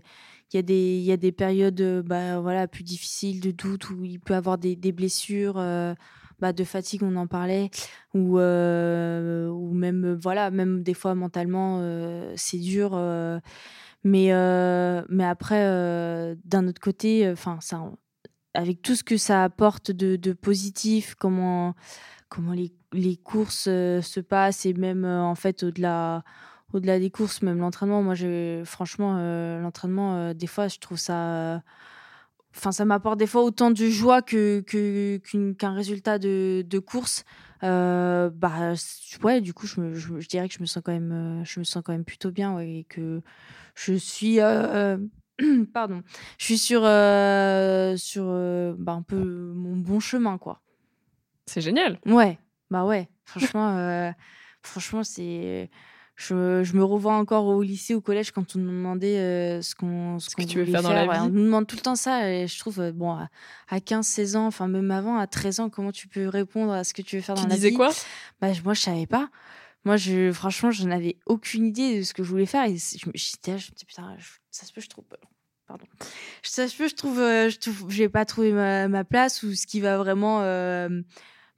y a y a des périodes euh, bah voilà plus difficiles de doute où il peut avoir des, des blessures euh, bah, de fatigue on en parlait ou euh, ou même voilà même des fois mentalement c'est dur mais mais après d'un autre côté enfin ça avec tout ce que ça apporte de positif comment comment les, les courses euh, se passent et même euh, en fait au-delà au-delà des courses même l'entraînement. Moi franchement euh, l'entraînement des fois je trouve ça enfin ça m'apporte des fois autant de joie que qu'un résultat de, de course. Bah ouais du coup je, me, je, dirais que je me sens quand même je me sens quand même plutôt bien et que je suis [CLEARS THROAT] pardon je suis sur sur bah, un peu mon bon chemin quoi C'est génial Ouais, bah ouais. Franchement, euh, franchement, c'est. Je, je me revois encore au lycée, au collège, quand on nous demandait euh, ce qu'on ce que tu veux faire dans la ouais. vie. On nous demande tout le temps ça, et je trouve, euh, bon, à, à 15, 16 ans, enfin même avant, à 13 ans, comment tu peux répondre à ce que tu veux faire Tu dans la disais vie? quoi? Bah, Moi, je savais pas. Moi, je, franchement, je n'avais aucune idée de ce que je voulais faire. Et je me disais, putain, je- ça se peut, je trouve. Pardon. Ça se peut, je trouve, je trouve, j'ai pas trouvé ma, ma place ou ce qui va vraiment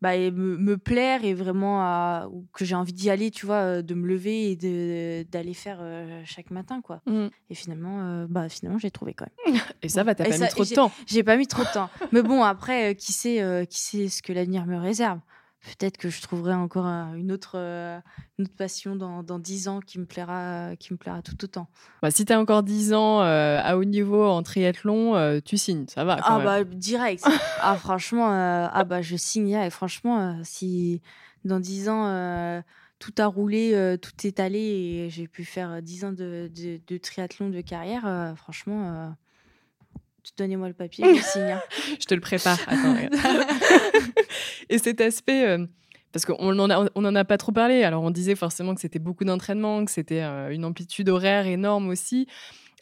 bah, et me, me plaire et vraiment à- que j'ai envie d'y aller, tu vois, euh, de me lever et d'aller faire euh, chaque matin, quoi. Mhm. Et finalement, euh, bah, finalement, j'ai trouvé quand même. [LAUGHS] Et ça va, t'as pas ça- mis trop de j'ai- temps. J'ai pas mis trop de temps. Mais bon, après, qui sait, qui sait ce que l'avenir me réserve. Peut-être que je trouverai encore euh, une autre, euh, une autre passion dans, dans 10 ans qui me plaira, qui me plaira tout autant. Bah, si tu as encore 10 ans euh, à haut niveau en triathlon, euh, tu signes, ça va. Quand Ah même. bah direct. [LAUGHS] ah franchement, euh, ah bah je signe. Et franchement, euh, si dans 10 ans euh, tout a roulé, euh, tout est allé et j'ai pu faire 10 ans de, de, de triathlon de carrière, euh, franchement, euh, donnez-moi le papier, je [LAUGHS] signe. hein. Je te le prépare. Attends. [LAUGHS] Et cet aspect, euh, parce qu'on n'en a, on en a pas trop parlé. Alors, on disait forcément que c'était beaucoup d'entraînement, que c'était euh, une amplitude horaire énorme aussi.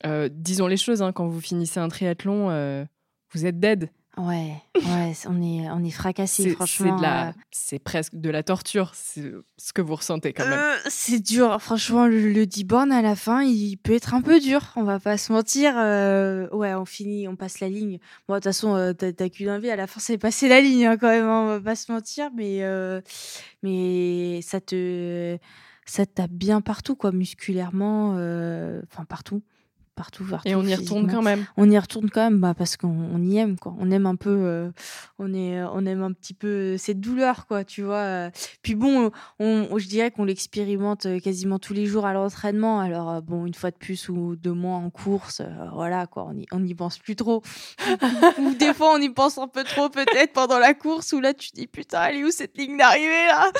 Euh, disons les choses, hein, quand vous finissez un triathlon, vous êtes dead. Ouais, ouais, on est, on est fracassé, franchement. C'est euh, c'est presque de la torture, c'est ce que vous ressentez quand même. Euh, c'est dur, franchement, le, le 10 bornes à la fin, il peut être un peu dur, on va pas se mentir. euh, ouais, on finit, on passe la ligne. Bon, de toute façon, t'as qu'une envie, à la fin, c'est passer la ligne hein, quand même, hein, on va pas se mentir, mais, mais ça te ça te tape bien partout, quoi, musculairement, enfin partout. Partout, partout, Et on y retourne quand même. on y retourne quand même bah, parce qu'on on y aime quoi on aime un peu euh, on est on aime un petit peu cette douleur quoi tu vois euh. puis bon on, on- je dirais qu'on l'expérimente euh, quasiment tous les jours à l'entraînement alors euh, bon une fois de plus ou deux mois en course euh, voilà quoi on y, on y pense plus trop [LAUGHS] ou des fois on y pense un peu trop peut-être pendant la course où là tu te dis putain elle est où cette ligne d'arrivée là?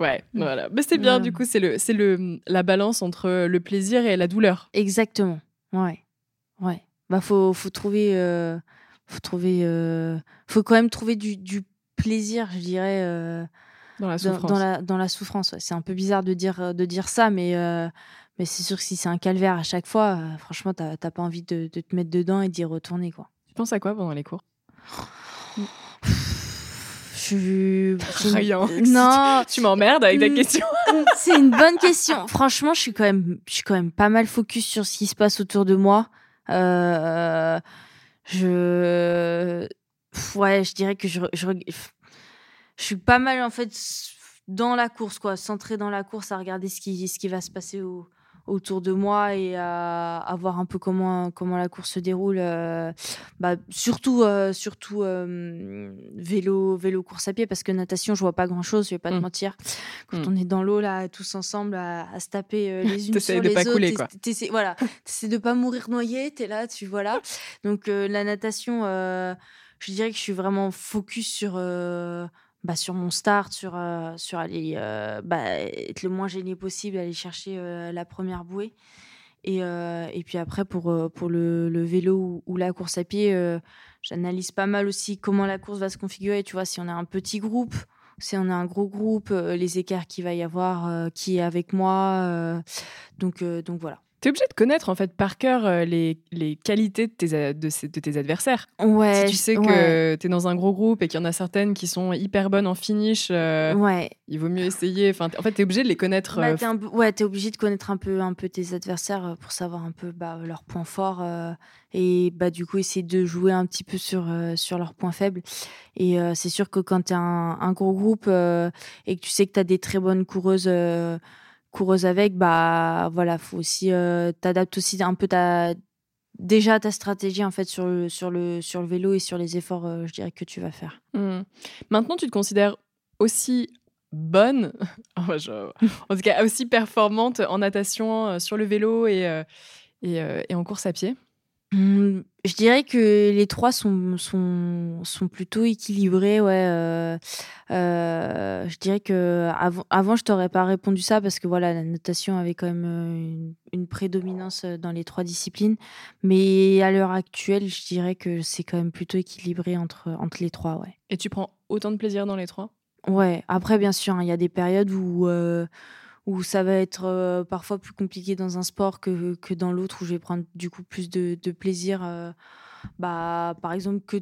Ouais, [LAUGHS] voilà. Mais c'est bien, Ouais. du coup, c'est le, c'est le, la balance entre le plaisir et la douleur. Exactement. Ouais. Ouais. Bah faut faut trouver euh, faut trouver euh, faut quand même trouver du, du plaisir, je dirais euh, Dans la souffrance. dans la dans la souffrance. ouais. C'est un peu bizarre de dire de dire ça mais mais c'est sûr que si c'est un calvaire à chaque fois, franchement t'as pas envie de, de te mettre dedans et d'y retourner quoi. Tu penses à quoi pendant les cours? [LAUGHS] [LAUGHS] Je une- Rien. Non, Tu m'emmerdes avec ta Mm. question. [LAUGHS] c'est une bonne question. Franchement, je suis quand même, je suis quand même pas mal focus sur ce qui se passe autour de moi. Euh, je, ouais, je dirais que je, je, je suis pas mal en fait dans la course, quoi, centrée dans la course, à regarder ce qui, ce qui va se passer au- autour de moi et à, à voir un peu comment comment la course se déroule. euh, bah, surtout euh, surtout euh, vélo vélo course à pied parce que natation, je vois pas grand chose. Je vais pas te Mm. mentir. Quand Mm. on est dans l'eau là, tous ensemble à, à se taper les [LAUGHS] unes sur de les pas autres, couler, quoi. voilà, [LAUGHS] t'essaies de pas mourir noyé. T'es là, tu voilà. Donc la natation, je dirais que je suis vraiment focus sur bah, sur mon start, sur euh, sur aller euh, bah, être le moins gêné possible, aller chercher euh, la première bouée. Et, euh, et puis après, pour, euh, pour le, le vélo ou, la course à pied, euh, j'analyse pas mal aussi comment la course va se configurer. Tu vois, si on a un petit groupe, si on a un gros groupe, les écarts qu'il va y avoir, qui est avec moi. donc, donc voilà. T'es obligé de connaître en fait par cœur euh, les, les qualités de tes, de, tes adversaires. Ouais, si tu sais ouais, que t'es dans un gros groupe et qu'il y en a certaines qui sont hyper bonnes en finish, euh, ouais. il vaut mieux essayer. Enfin, en fait, t'es obligé de les connaître. Bah, euh, un ouais, t'es obligé de connaître un peu, un peu tes adversaires pour savoir un peu bah, leurs points forts euh, et bah, du coup essayer de jouer un petit peu sur, euh, sur leurs points faibles. Et c'est sûr que quand t'es un, un gros groupe et que tu sais que t'as des très bonnes coureuses, coureuses avec, bah voilà, faut aussi euh, t'adaptes aussi un peu ta déjà ta stratégie en fait sur le, sur le, sur le vélo et sur les efforts, euh, je dirais que tu vas faire. hmm. Maintenant, tu te considères aussi bonne, [LAUGHS] en tout cas aussi performante en natation, euh, sur le vélo et, et en course à pied? Hum, Je dirais que les trois sont, sont, sont plutôt équilibrés. Ouais, euh, euh, je dirais que avant, avant je t'aurais pas répondu ça parce que voilà, la natation avait quand même euh, une, une prédominance dans les trois disciplines. Mais à l'heure actuelle, je dirais que c'est quand même plutôt équilibré entre, entre les trois. Ouais. Et tu prends autant de plaisir dans les trois? Ouais, après, bien sûr, hein, il y a des périodes où, euh, où ça va être euh, parfois plus compliqué dans un sport que, que dans l'autre, où je vais prendre du coup plus de, de plaisir. euh, bah, par exemple, que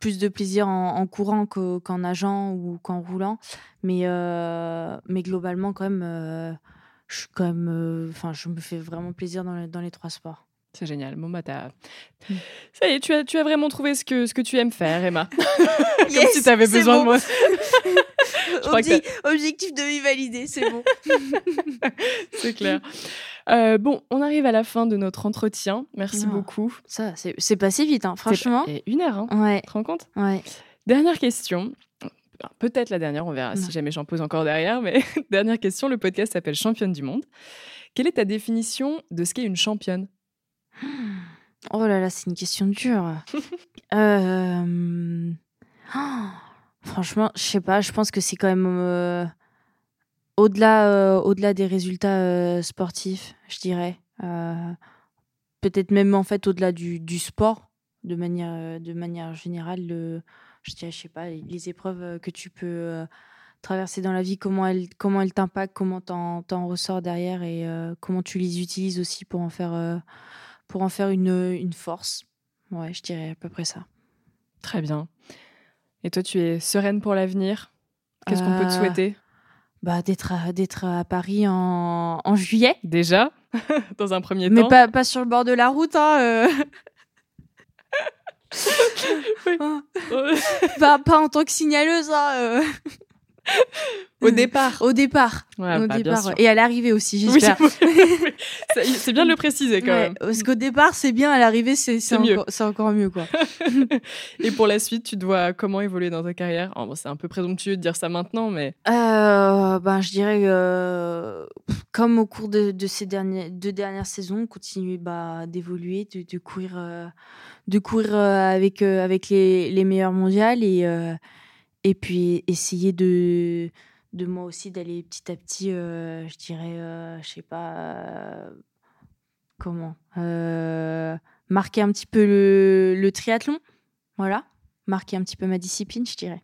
plus de plaisir en, en courant que- qu'en nageant ou qu'en roulant. Mais, euh, mais globalement, quand même, je suis quand même. Enfin, je me fais vraiment plaisir dans les, dans les trois sports. C'est génial. Bon, bah, t'as- Ça y est, tu as, tu as vraiment trouvé ce que, ce que tu aimes faire, Emma. [LAUGHS] Comme Yes, si tu avais besoin bon. de moi. [LAUGHS] Obje- objectif de vie validé, c'est bon. [LAUGHS] C'est clair. Euh, bon, on arrive à la fin de notre entretien. Merci Ah. beaucoup. Ça, c'est passé vite, hein, franchement. Et une heure, hein. Ouais, Tu te rends compte? Ouais. Dernière question. peut-être la dernière, on verra Non. si jamais j'en pose encore derrière, mais [LAUGHS] dernière question, le podcast s'appelle Championne du monde. Quelle est ta définition de ce qu'est une championne? Oh là là, c'est une question dure. [LAUGHS] Euh, oh, Franchement, je sais pas, je pense que c'est quand même euh, au-delà euh, au-delà des résultats euh, sportifs, je dirais. Peut-être même en fait au-delà du, sport, de manière, de manière générale, le, je dirais, sais pas, les, épreuves que tu peux traverser dans la vie, comment elles comment elles t'impactent, comment t'en t'en ressors derrière et comment tu les utilises aussi pour en faire, pour en faire une, une force. Ouais, je dirais à peu près ça. Très bien. Et toi, tu es sereine pour l'avenir? Qu'est-ce qu'on peut te Euh, souhaiter? Bah, d'être à, d'être à Paris en, en juillet. Déjà, [LAUGHS] dans un premier Mais temps pas, pas sur le bord de la route, hein. euh. [LAUGHS] Pas, pas en tant que signaleuse, hein. euh. Au départ. Au départ. Ouais, Au bah, départ. Et à l'arrivée aussi, Oui, j'espère. [LAUGHS] c'est c'est bien de le préciser quand Ouais, même. parce qu'au départ, c'est bien, à l'arrivée, c'est, encore, encore mieux, quoi. [LAUGHS] Et pour la suite, tu dois comment évoluer dans ta carrière? Oh, bon, C'est un peu présomptueux de dire ça maintenant, mais Euh, ben, je dirais, euh, comme au cours de, de ces derniers, deux dernières saisons, continuer bah, d'évoluer, de, de courir, euh, de courir euh, avec, euh, avec les, les meilleurs mondiales et, euh, et puis essayer de, de moi aussi d'aller petit à petit, euh, je dirais, euh, je sais pas, euh, comment, marquer un petit peu le, le triathlon. Voilà, marquer un petit peu ma discipline, je dirais.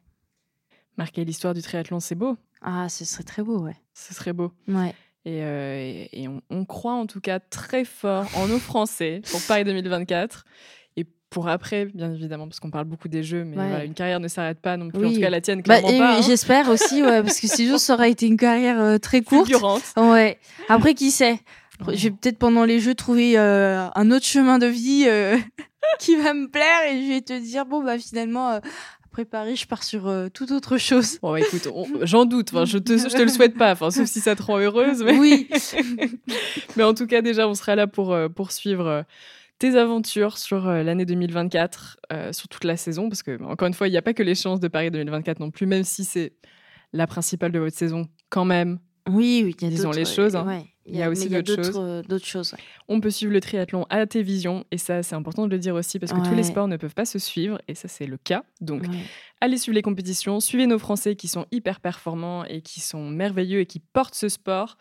marquer l'histoire du triathlon, c'est beau. Ah, ce serait très beau, ouais. Ce serait beau. Ouais. Et, euh, et- et on, on croit en tout cas très fort en nos Français pour Paris 2024. Pour après, bien évidemment, parce qu'on parle beaucoup des Jeux, mais Ouais. voilà, une carrière ne s'arrête pas non plus. En Oui. tout cas, la tienne, Bah, clairement et pas. hein. J'espère aussi, ouais, parce que sinon ça aurait été une carrière euh, très courte. Ouais. Après, qui sait? Je vais peut-être pendant les jeux trouver euh, un autre chemin de vie euh, [LAUGHS] qui va me plaire et je vais te dire bon bah finalement après Paris je pars sur euh, toute autre chose. Bon, bah, écoute, j'en doute. Enfin, je te, je te le souhaite pas, enfin, sauf si ça te rend heureuse. Mais... Oui. [LAUGHS] Mais en tout cas, déjà, on sera là pour poursuivre tes aventures sur euh, l'année 2024, euh, sur toute la saison, parce que, encore une fois, il n'y a pas que l'échéance de Paris 2024 non plus, même si c'est la principale de votre saison, quand même. Oui, oui, il y a Disons les choses, hein. ouais. Il y a aussi d'autres choses. euh, d'autres choses. ouais. On peut suivre le triathlon à tes visions, et ça, c'est important de le dire aussi, parce que tous les sports ne peuvent pas se suivre, et ça, c'est le cas. Donc, Ouais. allez suivre les compétitions, suivez nos Français qui sont hyper performants et qui sont merveilleux et qui portent ce sport.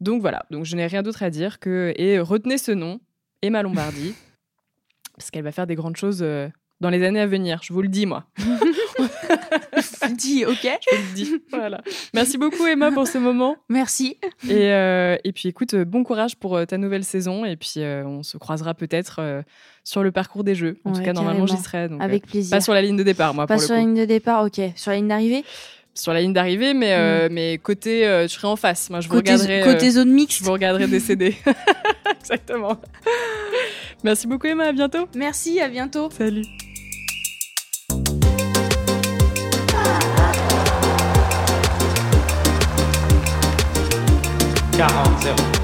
Donc voilà, donc je n'ai rien d'autre à dire que et retenez ce nom, Emma Lombardi, parce qu'elle va faire des grandes choses euh, dans les années à venir. Je vous le dis moi, [LAUGHS] Dis ok? je vous le dis. voilà. Merci beaucoup Emma pour ce moment Merci. et, euh, et puis écoute, euh, bon courage pour ta nouvelle saison et puis euh, on se croisera peut-être sur le parcours des Jeux. En tout cas normalement j'y serai. Donc, Avec plaisir. pas sur la ligne de départ moi Pas pour le sur la ligne de départ, ok. Sur la ligne d'arrivée? Sur la ligne d'arrivée, mais, euh, mais côté, euh, je serai en face. Moi, je vous côté, regarderai, euh, côté zone je mixte. vous regarderai décéder. [LAUGHS] Exactement. Merci beaucoup, Emma. À bientôt. Merci, à bientôt. Salut. Quarante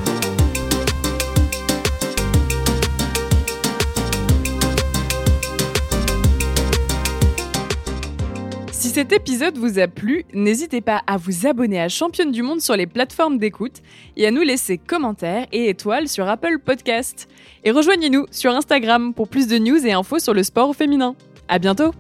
cet épisode vous a plu, n'hésitez pas à vous abonner à Championne du Monde sur les plateformes d'écoute et à nous laisser commentaires et étoiles sur Apple Podcast. Et rejoignez-nous sur Instagram pour plus de news et infos sur le sport féminin. À bientôt!